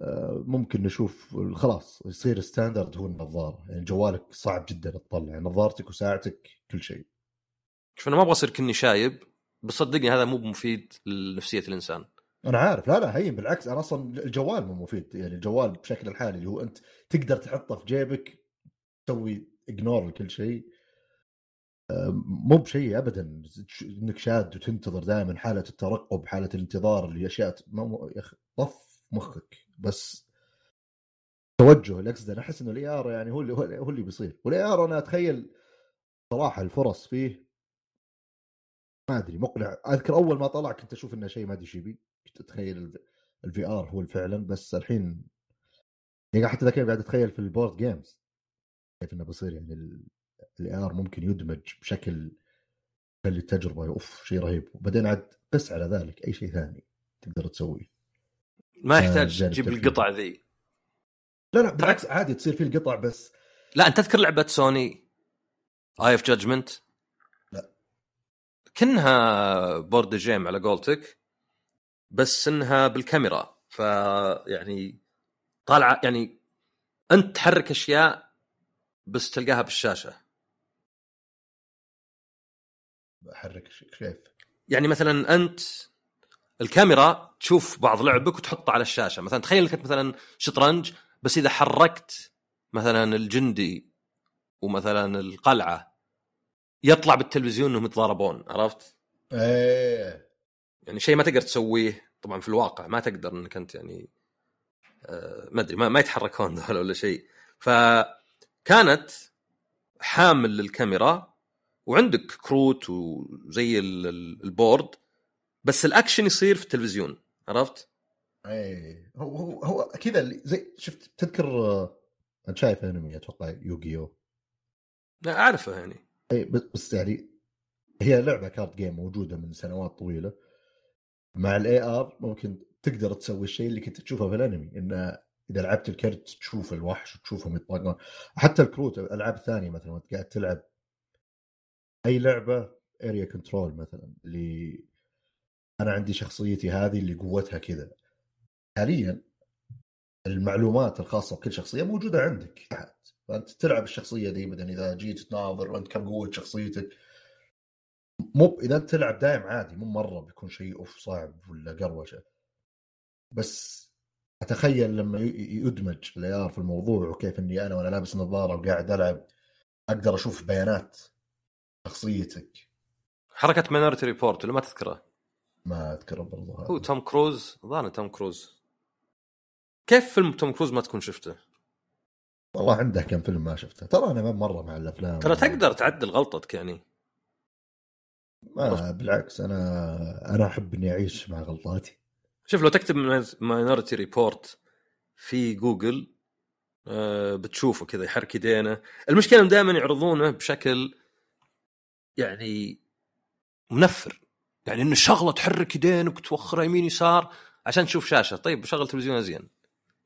آه، ممكن نشوف خلاص يصير standard هو النظارة. يعني جوالك صعب جدا تطلع نظارتك وساعتك كل شيء. شوف أنا ما أبغى أصير كني شايب بس صدقني هذا مو مفيد لنفسية الإنسان. أنا عارف. لا لا هين بالعكس أنا أصلا الجوال مو مفيد. يعني الجوال بشكل الحالي اللي هو أنت تقدر تحطه في جيبك تسوي ignore لكل شيء. مو بشيء ابدا. إنك شاد وتنتظر دائما حالة الترقب حالة الانتظار اللي أشياء يا أخي طف مخك. بس توجه الاقصد أنا أحس إنه ال AR يعني هو اللي هو اللي بيصير. وال AR أنا أتخيل صراحة الفرص فيه ما أدري مقنع. أذكر أول ما طلع كنت أشوف إنه شيء ما أدري إيش كنت أتخيل ال VR هو فعلا بس الحين يعني حتى ذا قاعد أتخيل في ال board games كيف إنه بيصير يعني ال AR ممكن يدمج بشكل يخلي التجربة أوف شيء رهيب. وبعدين عاد قس على ذلك أي شيء ثاني تقدر تسويه. ما يحتاج تجيب القطع ذي. لا لا بالعكس عادي تصير فيه القطع بس لا أنت تذكر لعبة سوني Eye of Judgment كأنها بورد جيم على قولتك بس إنها بالكاميرا. فيعني طالعة يعني أنت تحرك أشياء بس تلقاها بالشاشة. احرك كيف؟ يعني مثلا أنت الكاميرا تشوف بعض لعبك وتحطه على الشاشة. مثلا تخيل إنك مثلا شطرنج بس إذا حركت مثلا الجندي ومثلا القلعة يطلع بالتلفزيون انهم يتضاربون عرفت؟ إيه. يعني شيء ما تقدر تسويه طبعا في الواقع ما تقدر انك انت يعني آه ما أدري ما, ما يتحركون دول ولا شيء. فكانت حامل للكاميرا وعندك كروت وزي ال board بس الأكشن يصير في التلفزيون عرفت؟ إيه. هو هو, هو كذا زي شفت تذكر انت شايف أنمي أتوقع يوغيو. لا أعرفه يعني. اي بس يعني هي لعبة card game موجودة من سنوات طويلة. مع ال AR ممكن تقدر تسوي الشيء اللي كنت تشوفه في الأنمي انه إذا لعبت الكرت تشوف الوحش وتشوفهم يطلقون حتى الكروت الالعاب الثانية مثلا وأنت قاعد تلعب. أي لعبة area control مثلا اللي أنا عندي شخصيتي هذه اللي قوتها كذا. حاليا المعلومات الخاصة بكل شخصية موجودة عندك. فأنت تلعب الشخصية دي مثلا إذا جيت تناظر وانت كم قوة شخصيتك. مو إذا أنت تلعب دايم عادي مو مرة بيكون شيء أوف صعب ولا قروشة. بس أتخيل لما يدمج ال AR في الموضوع وكيف إني أنا وأنا لابس نظارة وقاعد ألعب أقدر أشوف بيانات شخصيتك. حركة Minority Report اللي ما تذكره. ما أذكره برضه هو توم كروز؟ ظهر توم كروز. كيف فيلم توم كروز ما تكون شفته؟ والله عنده كم فيلم ما شفته. ترى أنا ما مرة مع الأفلام. ترى تقدر تعدل غلطتك يعني. ما بالعكس أنا أنا أحب إني أعيش مع غلطاتي. شوف لو تكتب Minority Report في جوجل آه بتشوفه كذا يحرك يدينه. المشكلة دائما يعرضونه بشكل يعني منفر. يعني إنه شغلة تحرك يدينك وتوخرها يمين يسار عشان تشوف شاشة. طيب شغل تلفزيون ازين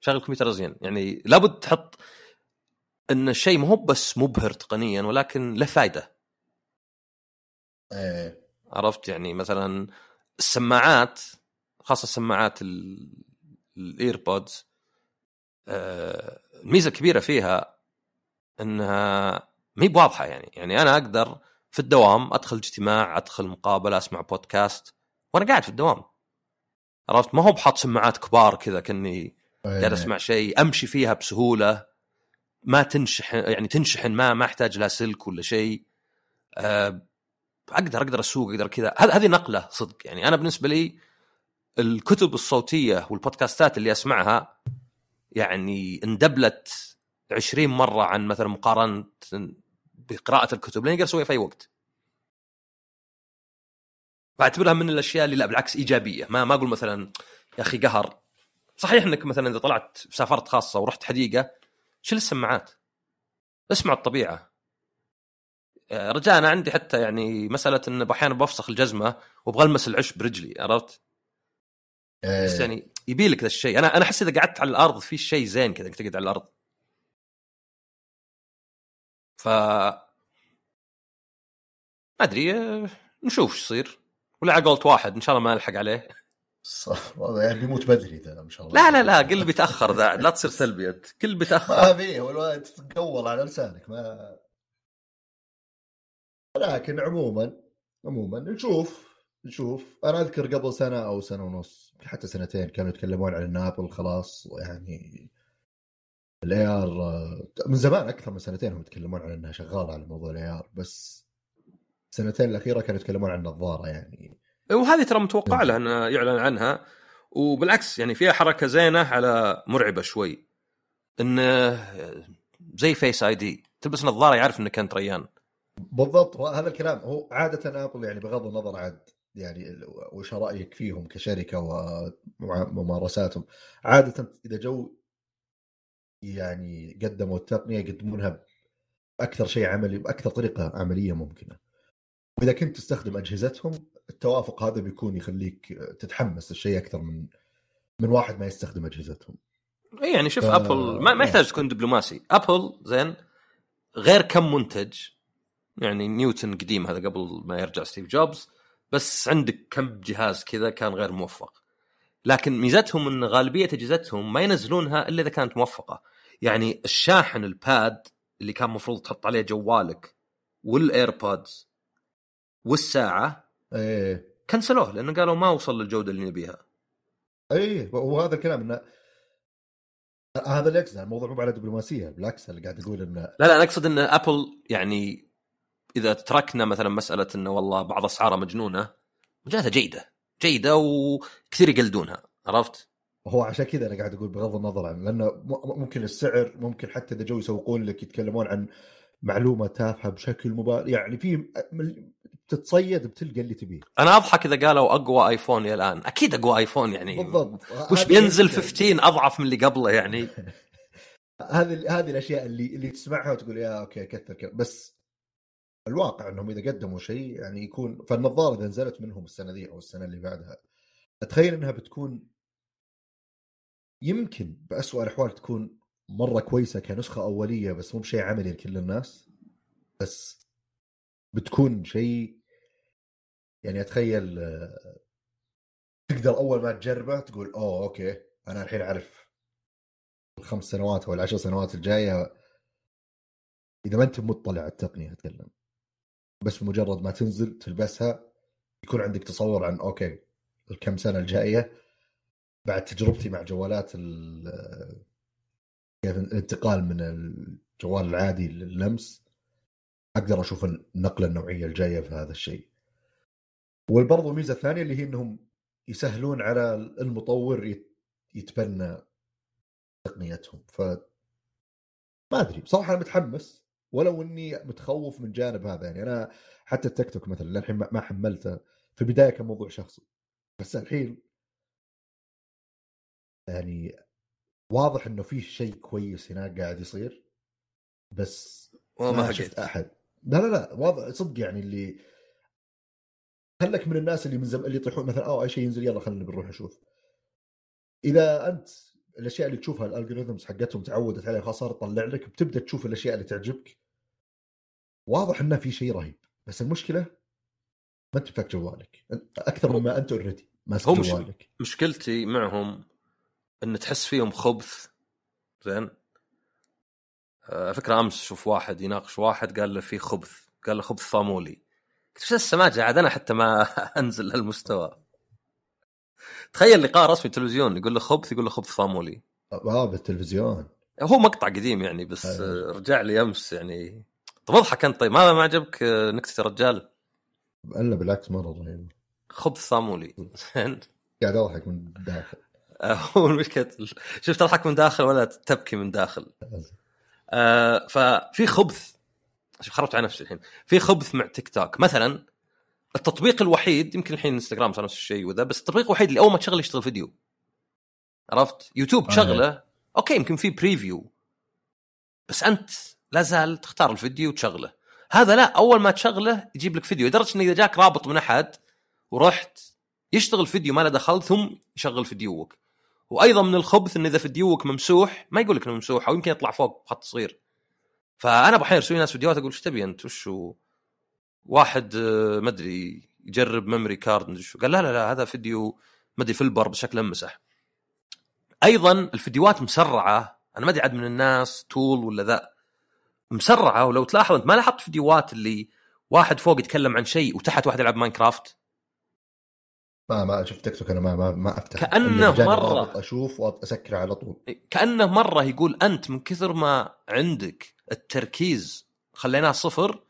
شغل كمبيوتر ازين يعني لابد تحط إن الشيء مو بس مبهر تقنيا ولكن له فائده إيه. عرفت؟ يعني مثلا السماعات خاصة السماعات الايربودز آه، الميزه الكبيره فيها إنها ما هي بواضحة يعني. يعني أنا أقدر في الدوام أدخل اجتماع أدخل مقابلة أسمع بودكاست وأنا قاعد في الدوام. عرفت؟ ما هو بحط سماعات كبار كذا كأني قاعد إيه. أسمع شيء أمشي فيها بسهولة. ما تنشحن يعني تنشحن ما ما أحتاج لها سلك ولا شيء. أه أقدر أقدر أسوق أقدر كذا. هذه نقلة صدق. يعني أنا بالنسبة لي الكتب الصوتية والبودكاستات اللي أسمعها يعني اندبلت 20 مرة عن مثلا مقارنة بقراءة الكتب لأني أقدر أسويها في أي وقت. بعتبرها من الأشياء اللي لا بالعكس إيجابية. ما ما أقول مثلا يا أخي قهر. صحيح إنك مثلا إذا طلعت سافرت خاصة ورحت حديقة شيل السماعات؟ اسمع الطبيعة. رجاء أنا عندي حتى يعني مسألة ان أحيانا بفسخ الجزمة وابغى المس العش برجلي عرفت؟ بس إيه. يعني يبي لك ذا الشيء. أنا أنا أحس إذا قعدت على الأرض في شيء زين كذا إنك تقعد على الأرض. ف ما أدري آه، نشوف إيش يصير. ولا على قولة واحد إن شاء الله ما نلحق عليه. صح. والله يعني بيموت بدري ذا ما شاء الله. لا لا لا قل بيتأخر ذا لا تصير سلبي أنت. كل بيتأخر. ما في والله تتقول على لسانك ما لكن عموما عموما نشوف نشوف. أنا أذكر قبل سنة أو سنة ونص حتى سنتين كانوا يتكلمون عن إن ابل خلاص يعني ال AR من زمان أكثر من سنتين هم يتكلمون عن إنها شغالة على موضوع ال AR بس السنتين الأخيرة كانوا يتكلمون عن نظارة يعني وهذه ترى متوقع له إنه يعلن عنها. وبالعكس يعني فيها حركة زينة على مرعبة شوي. انه زي Face ID تلبس نظارة يعرف إنك أنت ريان. بالضبط. هذا الكلام هو عادة ابل يعني بغض النظر عن يعني وش رأيك فيهم كشركة وممارساتهم عادة إذا جو يعني قدموا التقنية يقدمونها بأكثر شيء عملي بأكثر طريقة عملية ممكنة. وإذا كنت تستخدم أجهزتهم التوافق هذا بيكون يخليك تتحمس الشيء أكثر من من واحد ما يستخدم أجهزتهم. إي يعني شوف ف- ابل ما, ما يحتاج تكون دبلوماسي. ابل زين غير كم منتج يعني نيوتن قديم هذا قبل ما يرجع ستيف جوبز بس عندك كم جهاز كذا كان غير موفق. لكن ميزتهم إن غالبية أجهزتهم ما ينزلونها إلا إذا كانت موفقة. يعني الشاحن ال pad اللي كان المفروض تحط عليه جوالك وال AirPods والساعة إيه كنسلوه لأنه قالوا ما وصل للجودة اللي نبيها إيه وهذا الكلام انه هذا اللي أقصده الموضوع مو على دبلوماسيه بالعكس اللي قاعد أقول انه لا لا أنا أقصد إن ابل يعني إذا تركنا مثلا مسألة انه والله بعض أسعارها مجنونة منتجاتها جيدة جيدة وكثير يقلدونها عرفت؟ هو عشان كذا أنا قاعد أقول بغض النظر عن لأنه ممكن السعر ممكن حتى إذا جو يسوقون لك يتكلمون عن معلومة تافهة بشكل مبالغ يعني في تتصيد بتلقى اللي تبيه. أنا أضحك إذا قالوا أقوى آيفون إلى الآن. أكيد أقوى آيفون يعني. بالضبط. وش بينزل الأشياء- 15 أضعف من اللي قبله يعني. هذه هذه الأشياء اللي اللي تسمعها وتقول يا أوكي كثر كذا. بس الواقع إنهم إذا قدموا شيء يعني يكون فالنظارة إذا نزلت منهم السنة ذي أو السنة اللي بعدها أتخيل إنها بتكون يمكن بأسوأ الأحوال تكون مرة كويسة كنسخة أولية بس مو بشيء عملي لكل الناس بس بتكون شيء يعني أتخيل تقدر أول ما تجربه تقول أوه okay أنا الحين أعرف الخمس سنوات أو العشر سنوات الجاية. إذا ما أنت مطلع على التقنية اتكلم بس مجرد ما تنزل تلبسها يكون عندك تصور عن okay الكم سنة الجاية. بعد تجربتي مع جوالات الانتقال من الجوال العادي لللمس أقدر أشوف النقلة النوعية الجاية في هذا الشيء. وبرضه الميزه الثانية اللي هي إنهم يسهلون على المطور يت- يتبنى تقنيتهم. ف ما أدري بصراحة أنا متحمس ولو إني متخوف من جانب هذا. يعني أنا حتى التيك توك مثلا للحين ما ما حملته. في البداية كان موضوع شخصي. بس الحين يعني واضح إنه في شيء كويس هناك قاعد يصير. بس ما لحقت شفت أحد. لا لا لا واضح صدق يعني اللي خلك من الناس اللي من زم... اللي يطيحون مثلا آه أي شيء ينزل يلا خلينا بنروح نشوف. إذا أنت الأشياء اللي تشوفها ال algorithms حقتهم تعودت عليها خلاص صار تطلع لك بتبدأ تشوف الأشياء اللي تعجبك. واضح إنه في شيء رهيب بس المشكلة ما أنت فاك جوالك. أكثر مما أنت already ماسك جوالك. مشكلتي معهم إن تحس فيهم خبث. زين؟ آه، فكرة أمس شوف واحد يناقش واحد قال له في خبث قال له خبث صامولي. قلت إيش السماجه عاد أنا حتى ما أنزل لهالمستوى تخيل لقاء رسمي تلفزيون يقول له خبث يقول له خبث صامولي آه بالتلفزيون. هو مقطع قديم يعني بس أيوة. آه، رجع لي أمس يعني. طب اضحك أنت طيب ما ما عجبك آه، نكتة الرجال؟ إلا بالعكس مرة رهيب. خبث صامولي زين. قاعد أضحك من الداخل هو المشكلة شفت أضحك من داخل ولا تبكي من داخل؟ آه ففي خبث. شوف خربت على نفسي الحين. في خبث مع تيك توك. مثلا التطبيق الوحيد يمكن الحين إنستغرام صار نفس الشيء وذا بس التطبيق الوحيد اللي أول ما تشغله يشتغل فيديو. عرفت؟ يوتيوب تشغله. okay يمكن في preview بس أنت لا زال تختار الفيديو وتشغله. هذا لا أول ما تشغله يجيب لك فيديو. لدرجة انه إذا جاك رابط من أحد ورحت يشتغل فيديو ما له دخل ثم يشغل فيديوك. وأيضا من الخبث إن إذا فيديوك ممسوح ما يقول لك إنه ممسوح أو يمكن يطلع فوق بخط صغير. فأنا ابو يرسلون ناس فيديوهات أقول إيش تبي أنت؟ وشو واحد آه، ما أدري يجرب memory card مدري شو. قال لا لا لا هذا فيديو ما أدري فلبر بشكل أمسح. أيضا الفيديوهات مسرعة أنا ما أدري عاد من الناس تول ولا ذا. مسرعة ولو تلاحظ أنت ما لاحظت فيديوهات اللي واحد فوق يتكلم عن شيء وتحت واحد يلعب ماينكرافت ما ما شفت تيك توك أنا ما ما, ما أفتح. مرة. رابط أشوف وأسكر على طول. كأنه مرة يقول أنت من كثر ما عندك التركيز خليناه صفر.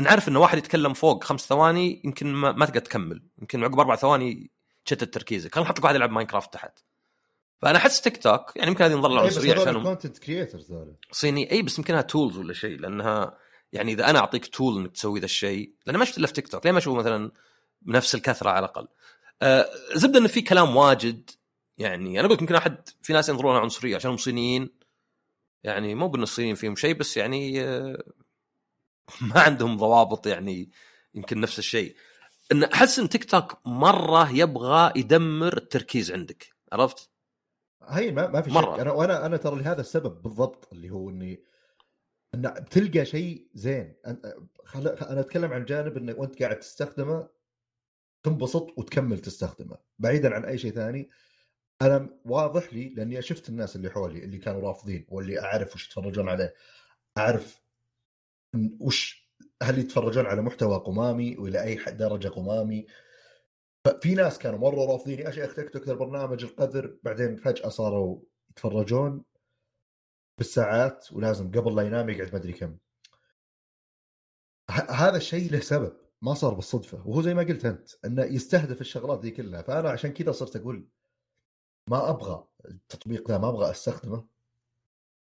نعرف انه واحد يتكلم فوق خمس ثواني يمكن ما, ما تقدر تكمل. يمكن عقب أربع ثواني تشتت تركيزك خلينا نحط واحد يلعب ماينكرافت تحت. فأنا أحس تيك توك يعني يمكن هذه بس عنصريه عشانهم. ال content creators صيني اي بس يمكنها tools ولا شيء لأنها يعني إذا أنا أعطيك tool إنك تسوي ذا الشيء لأن ما شفت الا في تيك توك ليه ما أشوف مثلا بنفس الكثرة على الأقل؟ آه زبده انه في كلام واجد يعني أنا قلت يمكن أحد في ناس ينظرونها عنصرية عشان هم صينيين يعني مو الصينيين فيهم شيء بس يعني آه ما عندهم ضوابط يعني يمكن نفس الشيء إن أحس إن تيك توك مرة يبغى يدمر التركيز عندك عرفت؟ هي ما, ما في مرة. شك أنا وأنا أنا ترى لهذا السبب بالضبط اللي هو إني إن بتلقى شيء زين. أنا أتكلم عن جانب إنك وأنت قاعد تستخدمه تنبسط وتكمل تستخدمه بعيدا عن أي شيء ثاني أنا واضح لي لأني شفت الناس اللي حولي اللي كانوا رافضين واللي أعرف وش يتفرجون عليه. أعرف وش هل يتفرجون على محتوى قمامي وإلى أي درجة قمامي؟ ففي ناس كانوا مرة رافضين يا شيخ تيك توك البرنامج القذر بعدين فجأة صاروا يتفرجون بالساعات ولازم قبل لا ينام يقعد ما أدري كم. هذا الشيء له سبب ما صار بالصدفة وهو زي ما قلت أنت إنه يستهدف الشغلات ذي كلها. فأنا عشان كذا صرت أقول ما أبغى التطبيق ذا ما أبغى أستخدمه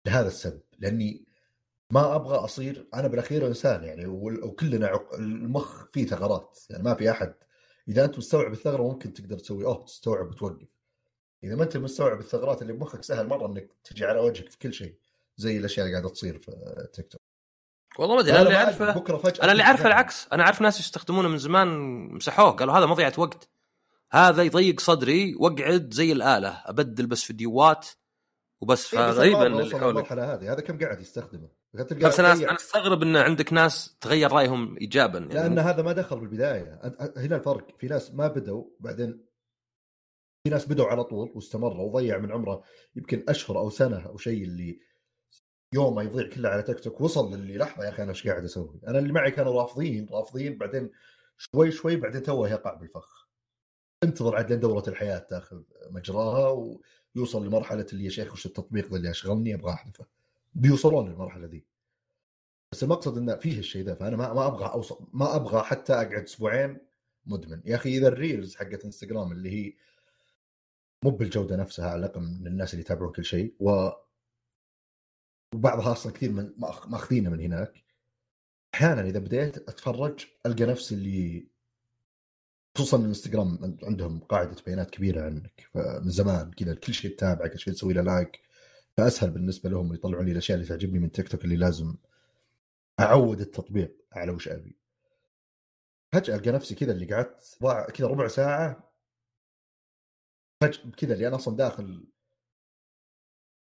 لهذا السبب لأني ما أبغى أصير أنا بالأخير إنسان يعني وكلنا عق- المخ فيه ثغرات يعني ما في أحد. إذا أنت مستوعب الثغرة ممكن تقدر تسوي أوه تستوعب وتوقف. إذا ما أنت مستوعب الثغرات اللي بمخك سهل مرة إنك تجي على وجهك في كل شيء زي الأشياء اللي قاعدة تصير في تيك توك. والله ما أدري أنا اللي أعرفه أنا اللي تجي العكس أنا عارف ناس يستخدمونه من زمان مسحوه قالوا هذا مضيعة وقت. هذا يضيق صدري واقعد زي الآلة أبدل بس فيديوهات وبس. إيه، فغريبه اللي حولك للمرحله هذه هذا كم قاعد يستخدمه؟ بس أنا أنا أستغرب إن عندك ناس تغير رأيهم ايجابا يعني. لأن هذا ما دخل بالبداية. هنا الفرق. في ناس ما بدوا بعدين في ناس بدوا على طول واستمروا وضيع من عمره يمكن أشهر أو سنة أو شيء اللي يوم ما يضيع كله على تيك توك وصل للي لحظة يا أخي أنا إيش قاعد أسوي؟ أنا اللي معي كانوا رافضين رافضين بعدين شوي شوي بعدين توه يقع بالفخ. انتظر عاد لين دورة الحياة تاخذ مجراها ويوصل لمرحلة اللي يا شيخ وش التطبيق اللي أشغلني أبغى أحذفه. بيوصلون للمرحلة ذي. بس المقصد انه فيه الشيء ذا فأنا ما أبغى اوصل ما أبغى حتى أقعد أسبوعين مدمن. يا أخي إذا ال reels حقت إنستغرام اللي هي مو بالجودة نفسها على الأقل من الناس اللي يتابعون كل شيء و وبعضها أصلا كثير من مأخ- مأخذينه من هناك. أحيانا إذا بديت أتفرج ألقى نفسي اللي خصوصا الانستغرام عندهم قاعدة بيانات كبيرة عنك. فمن زمان كذا كل شيء تتابعه كل شيء تسوي له like فأسهل بالنسبة لهم يطلعون لي الأشياء اللي تعجبني من تيك توك اللي لازم أعود التطبيق على وش أبي. فجأة القى نفسي كذا اللي قعدت كذا ربع ساعة. فجاه كذا اللي أنا أصلا داخل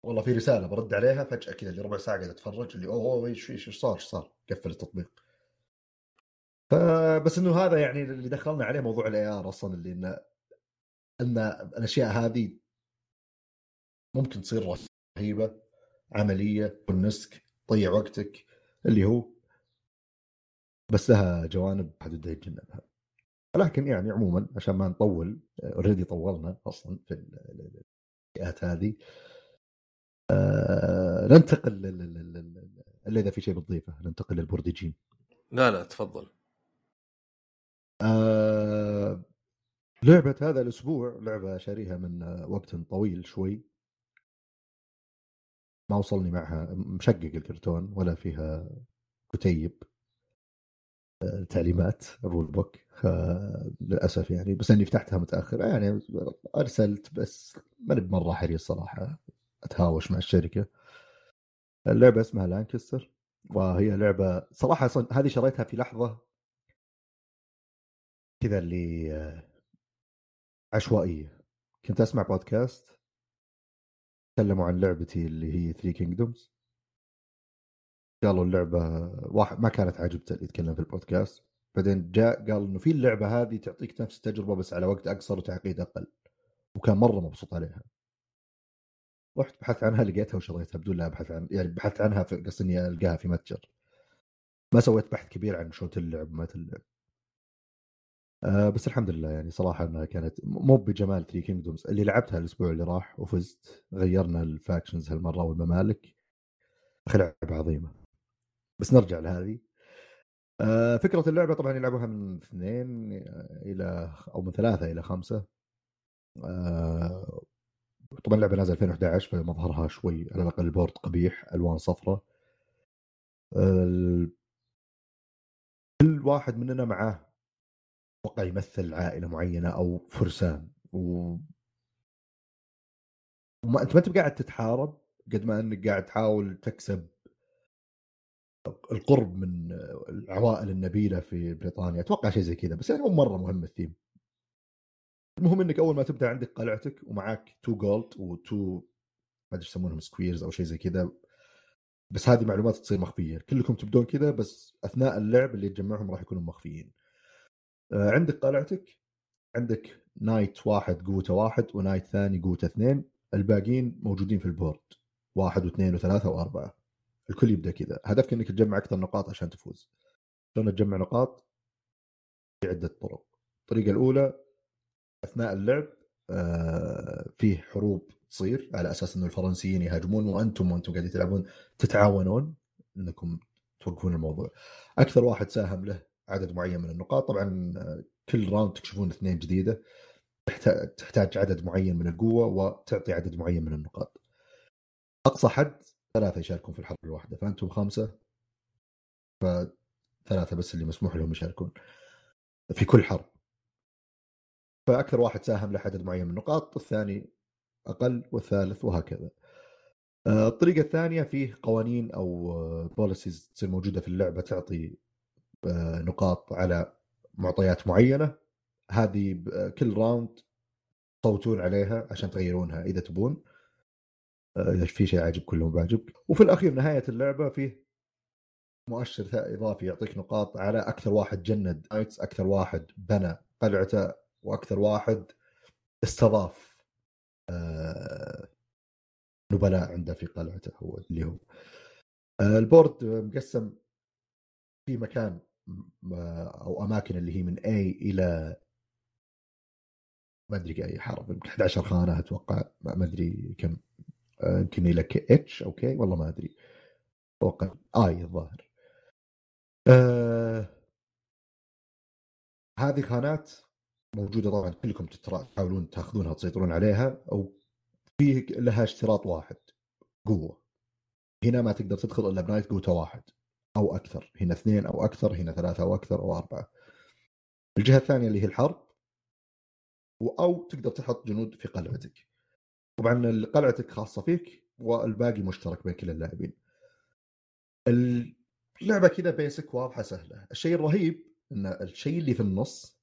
والله في رسالة برد عليها. فجأة كذا اللي ربع ساعة قاعد أتفرج اللي أوه إيش إيش صار إيش صار؟ قفل التطبيق. فبس انه هذا يعني اللي دخلنا عليه موضوع ال AR أصلا اللي انه ان الاشياء هذه ممكن تصير رهيبه عمليه وأنك تضيع وقتك اللي هو بس لها جوانب الواحد بده يتجنبها لكن يعني عموما عشان ما نطول already طولنا أصلا في ال- ال- الفئات هذه آه ننتقل الا اذا في شيء بتضيفه ننتقل لل board game لا لا تفضل آه لعبة هذا الأسبوع لعبة شاريها من وقت طويل شوي. ما وصلني معها مشقق الكرتون ولا فيها كتيب تعليمات ال rule book للأسف يعني بس اني فتحتها متأخر يعني أرسلت بس ماني بمره حريص صراحة أتهاوش مع الشركة. اللعبة اسمها لانكستر وهي لعبة صراحة هذه شريتها في لحظة كذا اللي عشوائية. كنت أسمع بودكاست تكلموا عن لعبة اللي هي Three Kingdoms قالوا اللعبة واحد ما كانت عاجبته اللي يتكلم في البودكاست بعدين جاء قال إنه في اللعبة هذه تعطيك نفس التجربة بس على وقت أقصر وتعقيد أقل. وكان مرة مبسوط عليها. رحت بحثت عنها لقيتها وشريتها بدون لا أبحث عن يعني بحثت عنها قصدي إني ألقاها في متجر. ما سويت بحث كبير عن شلون تلعب وما تلعب. آه بس الحمد لله يعني صراحة إنها كانت مو بجمال Three Kingdoms اللي لعبتها الأسبوع اللي راح وفزت غيرنا ال factions هالمرة والممالك. لعبة عظيمة. بس نرجع لهذه. آه فكرة اللعبة طبعا يلعبوها من اثنين إلى أو من ثلاثة إلى خمسة. آه طبعا اللعبة نازلة 2011 فمظهرها شوي على الأقل البورد قبيح ألوان صفراء. آه كل واحد مننا معاه أتوقع يمثل عائلة معينة أو فرسان. و وما أنت ما انت قاعد تتحارب قد ما أنك قاعد تحاول تكسب القرب من العوائل النبيلة في بريطانيا. أتوقع شيء زي كذا بس يعني مو مرة مهم الثيم. المهم إنك أول ما تبدأ عندك قلعتك ومعاك two gold و two ما أدري يسمونهم squires أو شيء زي كذا. بس هذه معلومات تصير مخفية. كلكم تبدون كذا بس أثناء اللعب اللي تجمعهم راح يكونوا مخفيين. عندك قلعتك؟ عندك knight واحد قوته واحد و knight ثاني قوته اثنين. الباقيين موجودين في ال board. واحد واثنين وثلاثة وأربعة. الكل يبدأ كذا. هدفك إنك تجمع أكثر نقاط عشان تفوز. شلون تجمع نقاط؟ في عده طرق. الطريقة الأولى أثناء اللعب آه فيه حروب تصير على أساس إنه الفرنسيين يهاجمون وأنتم وأنتم قاعدين تلعبون تتعاونون إنكم توقفون الموضوع. أكثر واحد ساهم له عدد معين من النقاط. طبعا آه، كل راوند تكشفون اثنين جديدة تحتاج عدد معين من القوة وتعطي عدد معين من النقاط. أقصى حد ثلاثة يشاركون في الحرب الواحدة فأنتم خمسة. فثلاثة بس اللي مسموح لهم يشاركون في كل حرب. فأكثر واحد ساهم له عدد معين من النقاط الثاني أقل والثالث وهكذا. آه، الطريقة الثانية فيه قوانين أو policies تصير موجودة في اللعبة تعطي آه، نقاط على معطيات معينة هذه كل round تصوتون عليها عشان تغيرونها إذا تبون. إذا في شيء عاجب كلهم بعجبك وفي الأخير نهاية اللعبة فيه مؤشر إضافي يعطيك نقاط على أكثر واحد جند أكثر واحد بنى قلعته وأكثر واحد استضاف آه نبلاء عنده في قلعته هو اللي هو. آه البورد مقسم في مكان أو أماكن اللي هي من A إلى ما أدري أي حرف 11 خانه أتوقع ما أدري كم آه، يمكن لك H أو K والله ما أدري. أتوقع A الظاهر. آه هذه خانات موجودة طبعا كلكم تحاولون تاخذونها تسيطرون عليها أو فيه لها اشتراط واحد قوة. هنا ما تقدر تدخل إلا ب knight قوته واحد. أو أكثر هنا اثنين أو أكثر هنا ثلاثة أو أكثر أو أربعة. الجهة الثانية اللي هي الحرب أو تقدر تحط جنود في قلعتك. طبعا قلعتك خاصة فيك والباقي مشترك بين كل اللاعبين. اللعبة كذا basic واضحة سهلة. الشيء الرهيب إن الشيء اللي في النص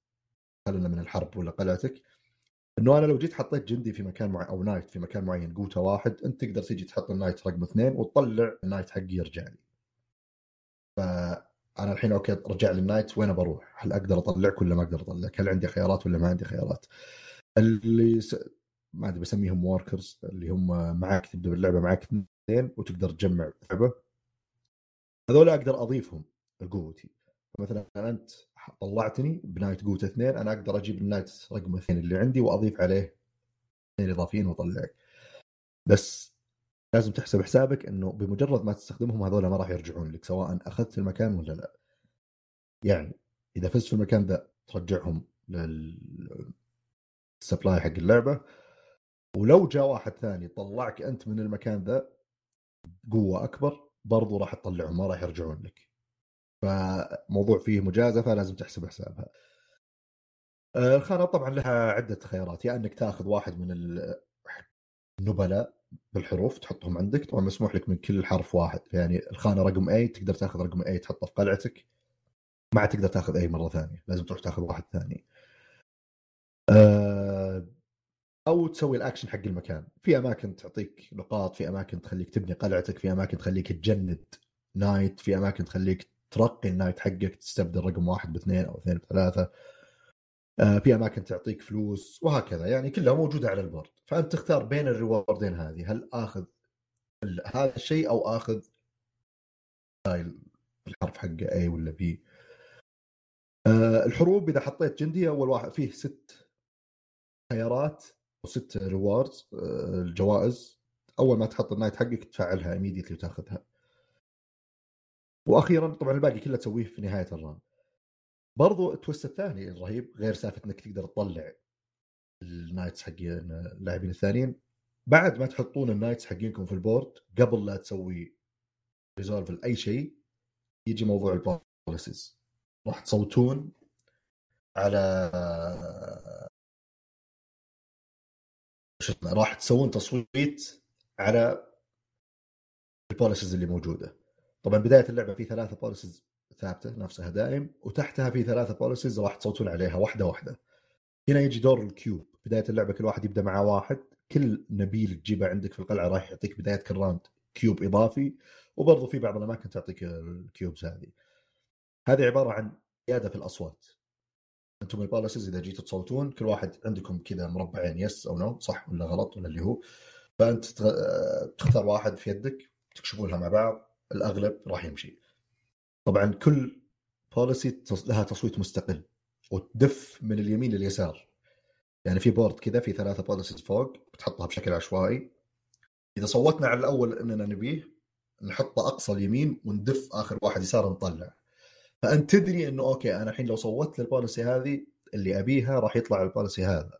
خلينا من الحرب ولا قلعتك؟ إنه أنا لو جيت حطيت جندي في مكان معين أو knight في مكان معين قوته واحد أنت تقدر تيجي تحط ال knight رقم اثنين وتطلع ال knight حقي يرجع لي. فأنا الحين okay رجع لي ال knight وين بروح؟ هل أقدر اطلعك ولا ما أقدر اطلعك؟ هل عندي خيارات ولا ما عندي خيارات؟ اللي ما أدري بسميهم workers اللي هم معاك تبدأ باللعبة معاك اثنين وتقدر تجمع لعبة هذول أقدر أضيفهم لقوتي مثلا أنت طلعتني ب knight قوته اثنين أنا أقدر أجيب ال knight رقم اثنين اللي عندي وأضيف عليه اثنين إضافيين وأطلعك بس لازم تحسب حسابك إنه بمجرد ما تستخدمهم هذول ما راح يرجعون لك سواء أخذت المكان ولا لا. يعني إذا فزت في المكان ذا ترجعهم لل ال supply حق اللعبة. ولو جاء واحد ثاني طلعك أنت من المكان ذا قوه أكبر برضو راح تطلعهم ما راح يرجعون لك. فموضوع فيه مجازفة لازم تحسب حسابها. آه، الخانة طبعا لها عدة خيارات يا إنك تاخذ واحد من النبلاء بالحروف تحطهم عندك. طبعا مسموح لك من كل حرف واحد. يعني الخانة رقم A تقدر تاخذ رقم A تحطه في قلعتك. ما عاد تقدر تاخذ A مرة ثانية. لازم تروح تاخذ واحد ثاني. آه، أو تسوي الأكشن حق المكان. في أماكن تعطيك نقاط في أماكن تخليك تبني قلعتك في أماكن تخليك تجند knight في أماكن تخليك ترقي ال knight حقك تستبدل رقم واحد باثنين أو اثنين بثلاثه في أماكن تعطيك فلوس وهكذا. يعني كلها موجودة على ال board. فأنت تختار بين ال reward ين هذه. هل آخذ هذا الشيء أو آخذ الحرف حقه A ولا B آه، الحروب إذا حطيت جندي أول واحد فيه ست خيارات وست rewards آه، الجوائز. أول ما تحط ال knight حقك تفعلها immediately وتاخذها. وأخيرا طبعا الباقي كله تسويه في نهاية ال round برضو ال twist الثاني الرهيب غير سالفة إنك تقدر تطلع ال knights حقين اللاعبين الثانيين. بعد ما تحطون ال knights حقينكم في ال board قبل لا تسوي resolve لأي شيء يجي موضوع ال policies. راح تصوتون على راح تسوون تصويت على ال policies اللي موجودة. طبعا بداية اللعبة في ثلاثة policies ثابتة نفسها دائم وتحتها في ثلاثة policies راح تصوتون عليها واحدة واحدة. هنا يجي دور ال cube بداية اللعبة كل واحد يبدأ مع واحد. كل نبيل تجيبه عندك في القلعة راح يعطيك بداية كل round cube إضافي وبرضه في بعض الأماكن تعطيك ال cubes هذه. هذه عبارة عن زيادة في الأصوات. أنتم ال policies إذا جيتوا تصوتون كل واحد عندكم كذا مربعين yes أو no صح ولا غلط ولا اللي هو. فأنت تختار واحد في يدك تكشفونها مع بعض الأغلب راح يمشي. طبعا كل policy لها تصويت مستقل وتدف من اليمين لليسار. يعني في board كذا في ثلاثة policies فوق بتحطها بشكل عشوائي. إذا صوتنا على الأول إننا نبيه نحطه أقصى اليمين وندف آخر واحد يسار نطلع فأنت تدري إنه okay أنا الحين لو صوتت لل policy هذه اللي أبيها راح يطلع ال policy هذا.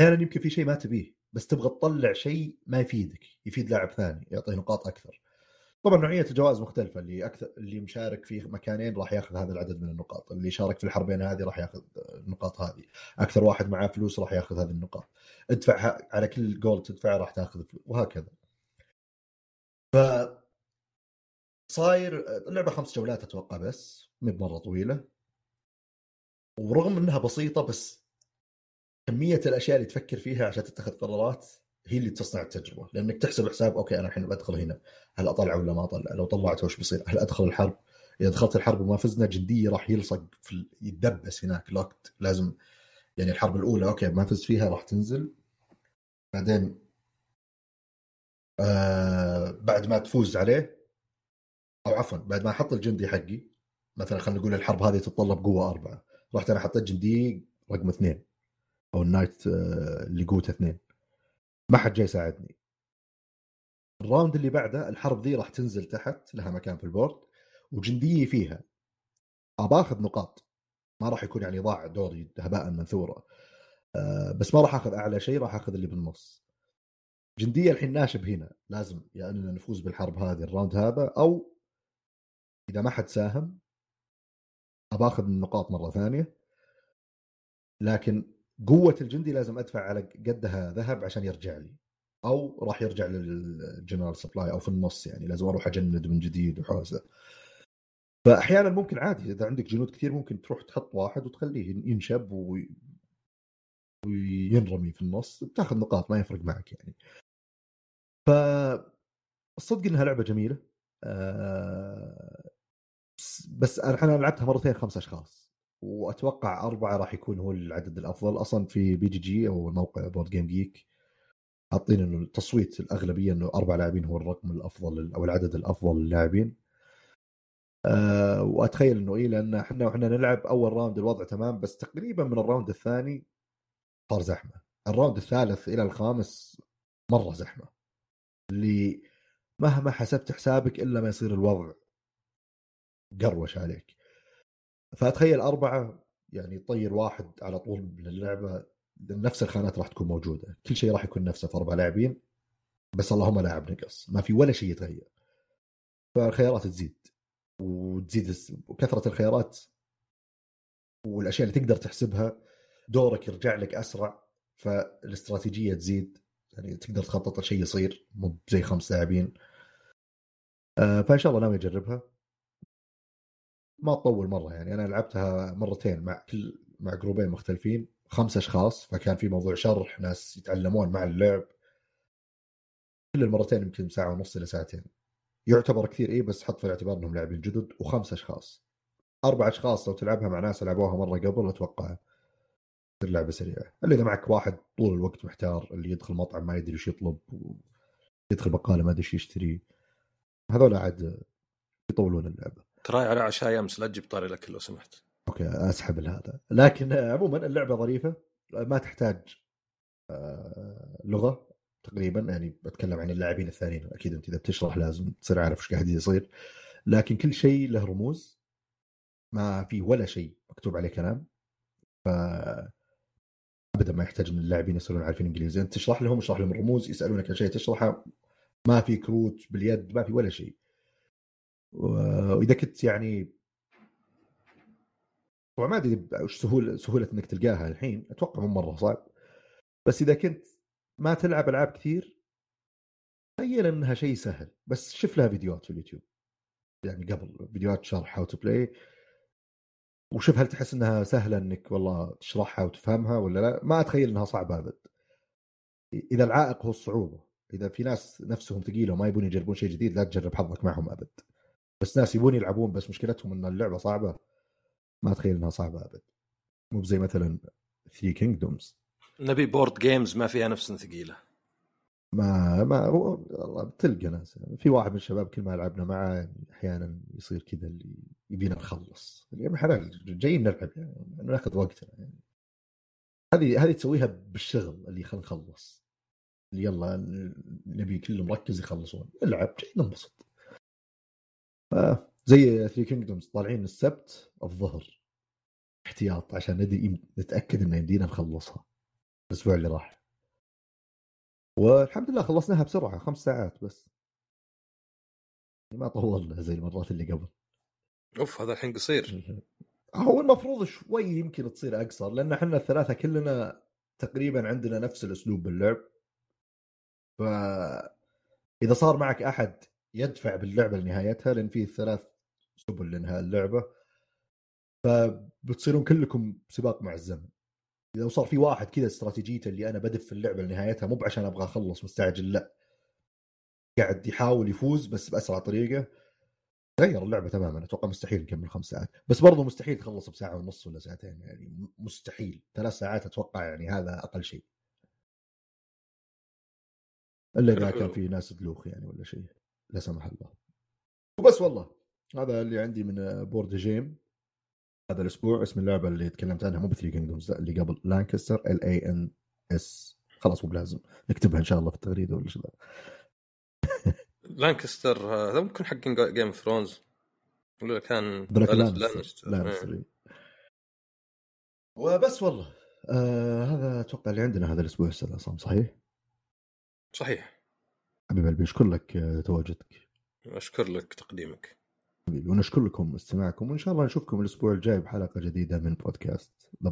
أحيانا يمكن في شيء ما تبيه بس تبغى تطلع شيء ما يفيدك يفيد لاعب ثاني يعطيه نقاط أكثر. طبعا نوعية الجوائز مختلفة. اللي أكثر اللي مشارك في مكانين راح ياخذ هذا العدد من النقاط. اللي شارك في الحربين هذه راح ياخذ النقاط هذه. أكثر واحد معاه فلوس راح ياخذ هذه النقاط. ادفع على كل جول تدفعه راح تاخذ فلوس وهكذا. ف صاير اللعبة خمس جولات أتوقع بس مو بمرة طويلة. ورغم إنها بسيطة بس كمية الأشياء اللي تفكر فيها عشان تتخذ قرارات هي اللي تصنع التجربة. لأنك تحسب حساب okay أنا الحين بدخل هنا. هل أطلع ولا ما أطلع؟ لو طلعت وش بيصير هل أدخل الحرب؟ إذا دخلت الحرب وما فزنا جندي راح يلصق في يتدبس هناك locked لازم يعني الحرب الأولى okay ما فزت فيها راح تنزل. بعدين آه بعد ما تفوز عليه أو عفوا بعد ما أحط الجندي حقي مثلا خلينا نقول الحرب هذه تتطلب قوة أربعة رحت أنا حطيت جندي رقم اثنين أو ال knight آه، اللي قوته اثنين. ما حد جاي يساعدني. ال round اللي بعده الحرب ذي راح تنزل تحت لها مكان في ال board وجنديي فيها. ابى أخذ نقاط. ما راح يكون يعني ضاع دوري هباء منثورا أه بس ما راح أخذ أعلى شيء راح أخذ اللي بالنص. جندية الحين ناشب هنا. لازم يا يعني أننا نفوز بالحرب هذه ال round هذا أو إذا ما حد ساهم ابى أخذ النقاط مرة ثانية. لكن قوة الجندي لازم أدفع على قدها ذهب عشان يرجع لي أو راح يرجع لل general supply أو في النص يعني لازم أروح أجند من جديد وحوسة فأحيانا ممكن عادي إذا عندك جنود كثير ممكن تروح تحط واحد وتخليه ينشب. وينرمي في النص بتاخذ نقاط ما يفرق معك يعني ف الصدق إنها لعبة جميلة أه... بس أنا لعبتها مرتين خمس أشخاص وأتوقع أربعة راح يكون هو العدد الأفضل. أصلا في BGG أو موقع BoardGameGeek حاطين إنه التصويت الأغلبية إنه أربع لاعبين هو الرقم الأفضل أو العدد الأفضل للاعبين. أه وأتخيل إنه إيه لأن إحنا وإحنا نلعب أول round الوضع تمام بس تقريبا من ال round الثاني صار زحمة. الراوند الثالث إلى الخامس مرة زحمة. اللي مهما حسبت حسابك إلا ما يصير الوضع قروش عليك. فأتخيل أربعة يعني طير واحد على طول من اللعبه نفس الخانات راح تكون موجودة. كل شيء راح يكون نفسه في أربع لاعبين بس اللهم لاعب نقص. ما في ولا شيء يتغير. فالخيارات تزيد وتزيد وكثرة الخيارات والأشياء اللي تقدر تحسبها دورك يرجع لك أسرع فالاستراتيجية تزيد. يعني تقدر تخطط لشيء يصير مو زي خمس لاعبين. آه، فإن شاء الله ناوي أجربها. ما تطول مرة يعني. أنا لعبتها مرتين مع كل مع جروبين مختلفين. خمس أشخاص فكان في موضوع شرح ناس يتعلمون مع اللعب. كل المرتين يمكن ساعة ونص إلى ساعتين. يعتبر كثير إيه بس حط في الاعتبار إنهم لاعبين جدد. وخمس أشخاص. أربع أشخاص لو تلعبها مع ناس لعبوها مرة قبل أتوقع تصير لعبة سريعة. إلا إذا معك واحد طول الوقت محتار اللي يدخل مطعم ما يدري وش يطلب يدخل بقاله ما أدري إيش يشتري. هذول عاد يطولون اللعبة. تراي على عشاء امس لا تجيب طاري لك لو سمحت. أوكي أسحب هذا. لكن عموما اللعبة ظريفة ما تحتاج آه، لغة تقريبا يعني بتكلم عن اللاعبين الثانيين. أكيد أنت إذا بتشرح لازم تصير عارف إيش قاعد يصير. لكن كل شيء له رموز. ما في ولا شيء مكتوب عليه كلام. ف ابدا ما يحتاج إن اللاعبين يصيرون عارفين إنجليزي. أنت تشرح لهم اشرح لهم الرموز يسألونك عن شيء تشرحه. ما في كروت باليد ما في ولا شيء. وإذا كنت يعني طبعا ما أدري وش سهولة سهولة إنك تلقاها الحين أتوقع مو مرة صعب. بس إذا كنت ما تلعب ألعاب كثير تخيل إنها شيء سهل. بس شوف لها فيديوهات في اليوتيوب. يعني قبل فيديوهات شرح how to play وشوف هل تحس إنها سهلة إنك والله تشرحها وتفهمها ولا لا. ما أتخيل إنها صعبة أبد. إذا العائق هو الصعوبة. إذا في ناس نفسهم ثقيلة وما يبون يجربون شيء جديد لا تجرب حظك معهم أبد. بس ناس يبون يلعبون بس مشكلتهم إن اللعبة صعبة. ما أتخيل إنها صعبة أبد. مو زي مثلا Three Kingdoms نبي board games ما فيها نفس ثقيلة. ما ما والله بتلقى ناس. في واحد من الشباب كل ما لعبنا معه أحيانا يصير كذا اللي يبينا نخلص. يعني حلال جايين نلعب يعني ناخذ وقتنا يعني. هذه هذه تسويها بالشغل اللي خلينا نخلص. اللي يلا نبي كله مركز يخلصون. العب جاي ننبسط. زي Three Kingdoms طالعين السبت الظهر احتياط عشان ندي نتأكد ان يمدينا نخلصها. الأسبوع اللي راح. والحمد لله خلصناها بسرعة خمس ساعات بس. ما طولنا زي المرات اللي قبل. أوف هذا الحين قصير. هو المفروض شوي يمكن تصير أقصر لأن إحنا الثلاثة كلنا تقريبا عندنا نفس الأسلوب باللعب. ف إذا صار معك أحد يدفع باللعبة لنهايتها لأن في ثلاث سبل لانهاء اللعبة. فبتصيرون كلكم سباق مع الزمن. اذا صار في واحد كذا استراتيجيته اللي أنا بدف اللعبة لنهايتها مو عشان أبغى أخلص مستعجل لا. قاعد يحاول يفوز بس بأسرع طريقة. غير اللعبة تماما أتوقع مستحيل نكمل خمس ساعات. بس برضو مستحيل تخلص بساعة ونص ولا ساعتين يعني مستحيل. ثلاث ساعات أتوقع يعني هذا أقل شيء. إلا إذا كان في ناس دلوخ يعني ولا شيء. لا سمح الله. وبس والله هذا اللي عندي من board game هذا الأسبوع اسم اللعبة اللي تكلمت عنها مو ب Three Kingdoms اللي قبل Lancaster L A N C خلاص مو بلازم نكتبها إن شاء الله في التغريدة ولا شيء Lancaster هذا ممكن حق Game of Thrones ولا كان Lannister Lannister إيه. وبس والله آه هذا أتوقع اللي عندنا هذا الأسبوع أستاذ عصام صحيح؟ صحيح. حبيب قلبي أشكر لك آه، تواجدك. أشكر لك تقديمك. حبيبي ونشكر لكم استماعكم وإن شاء الله نشوفكم الأسبوع الجاي بحلقة جديدة من بودكاست ذا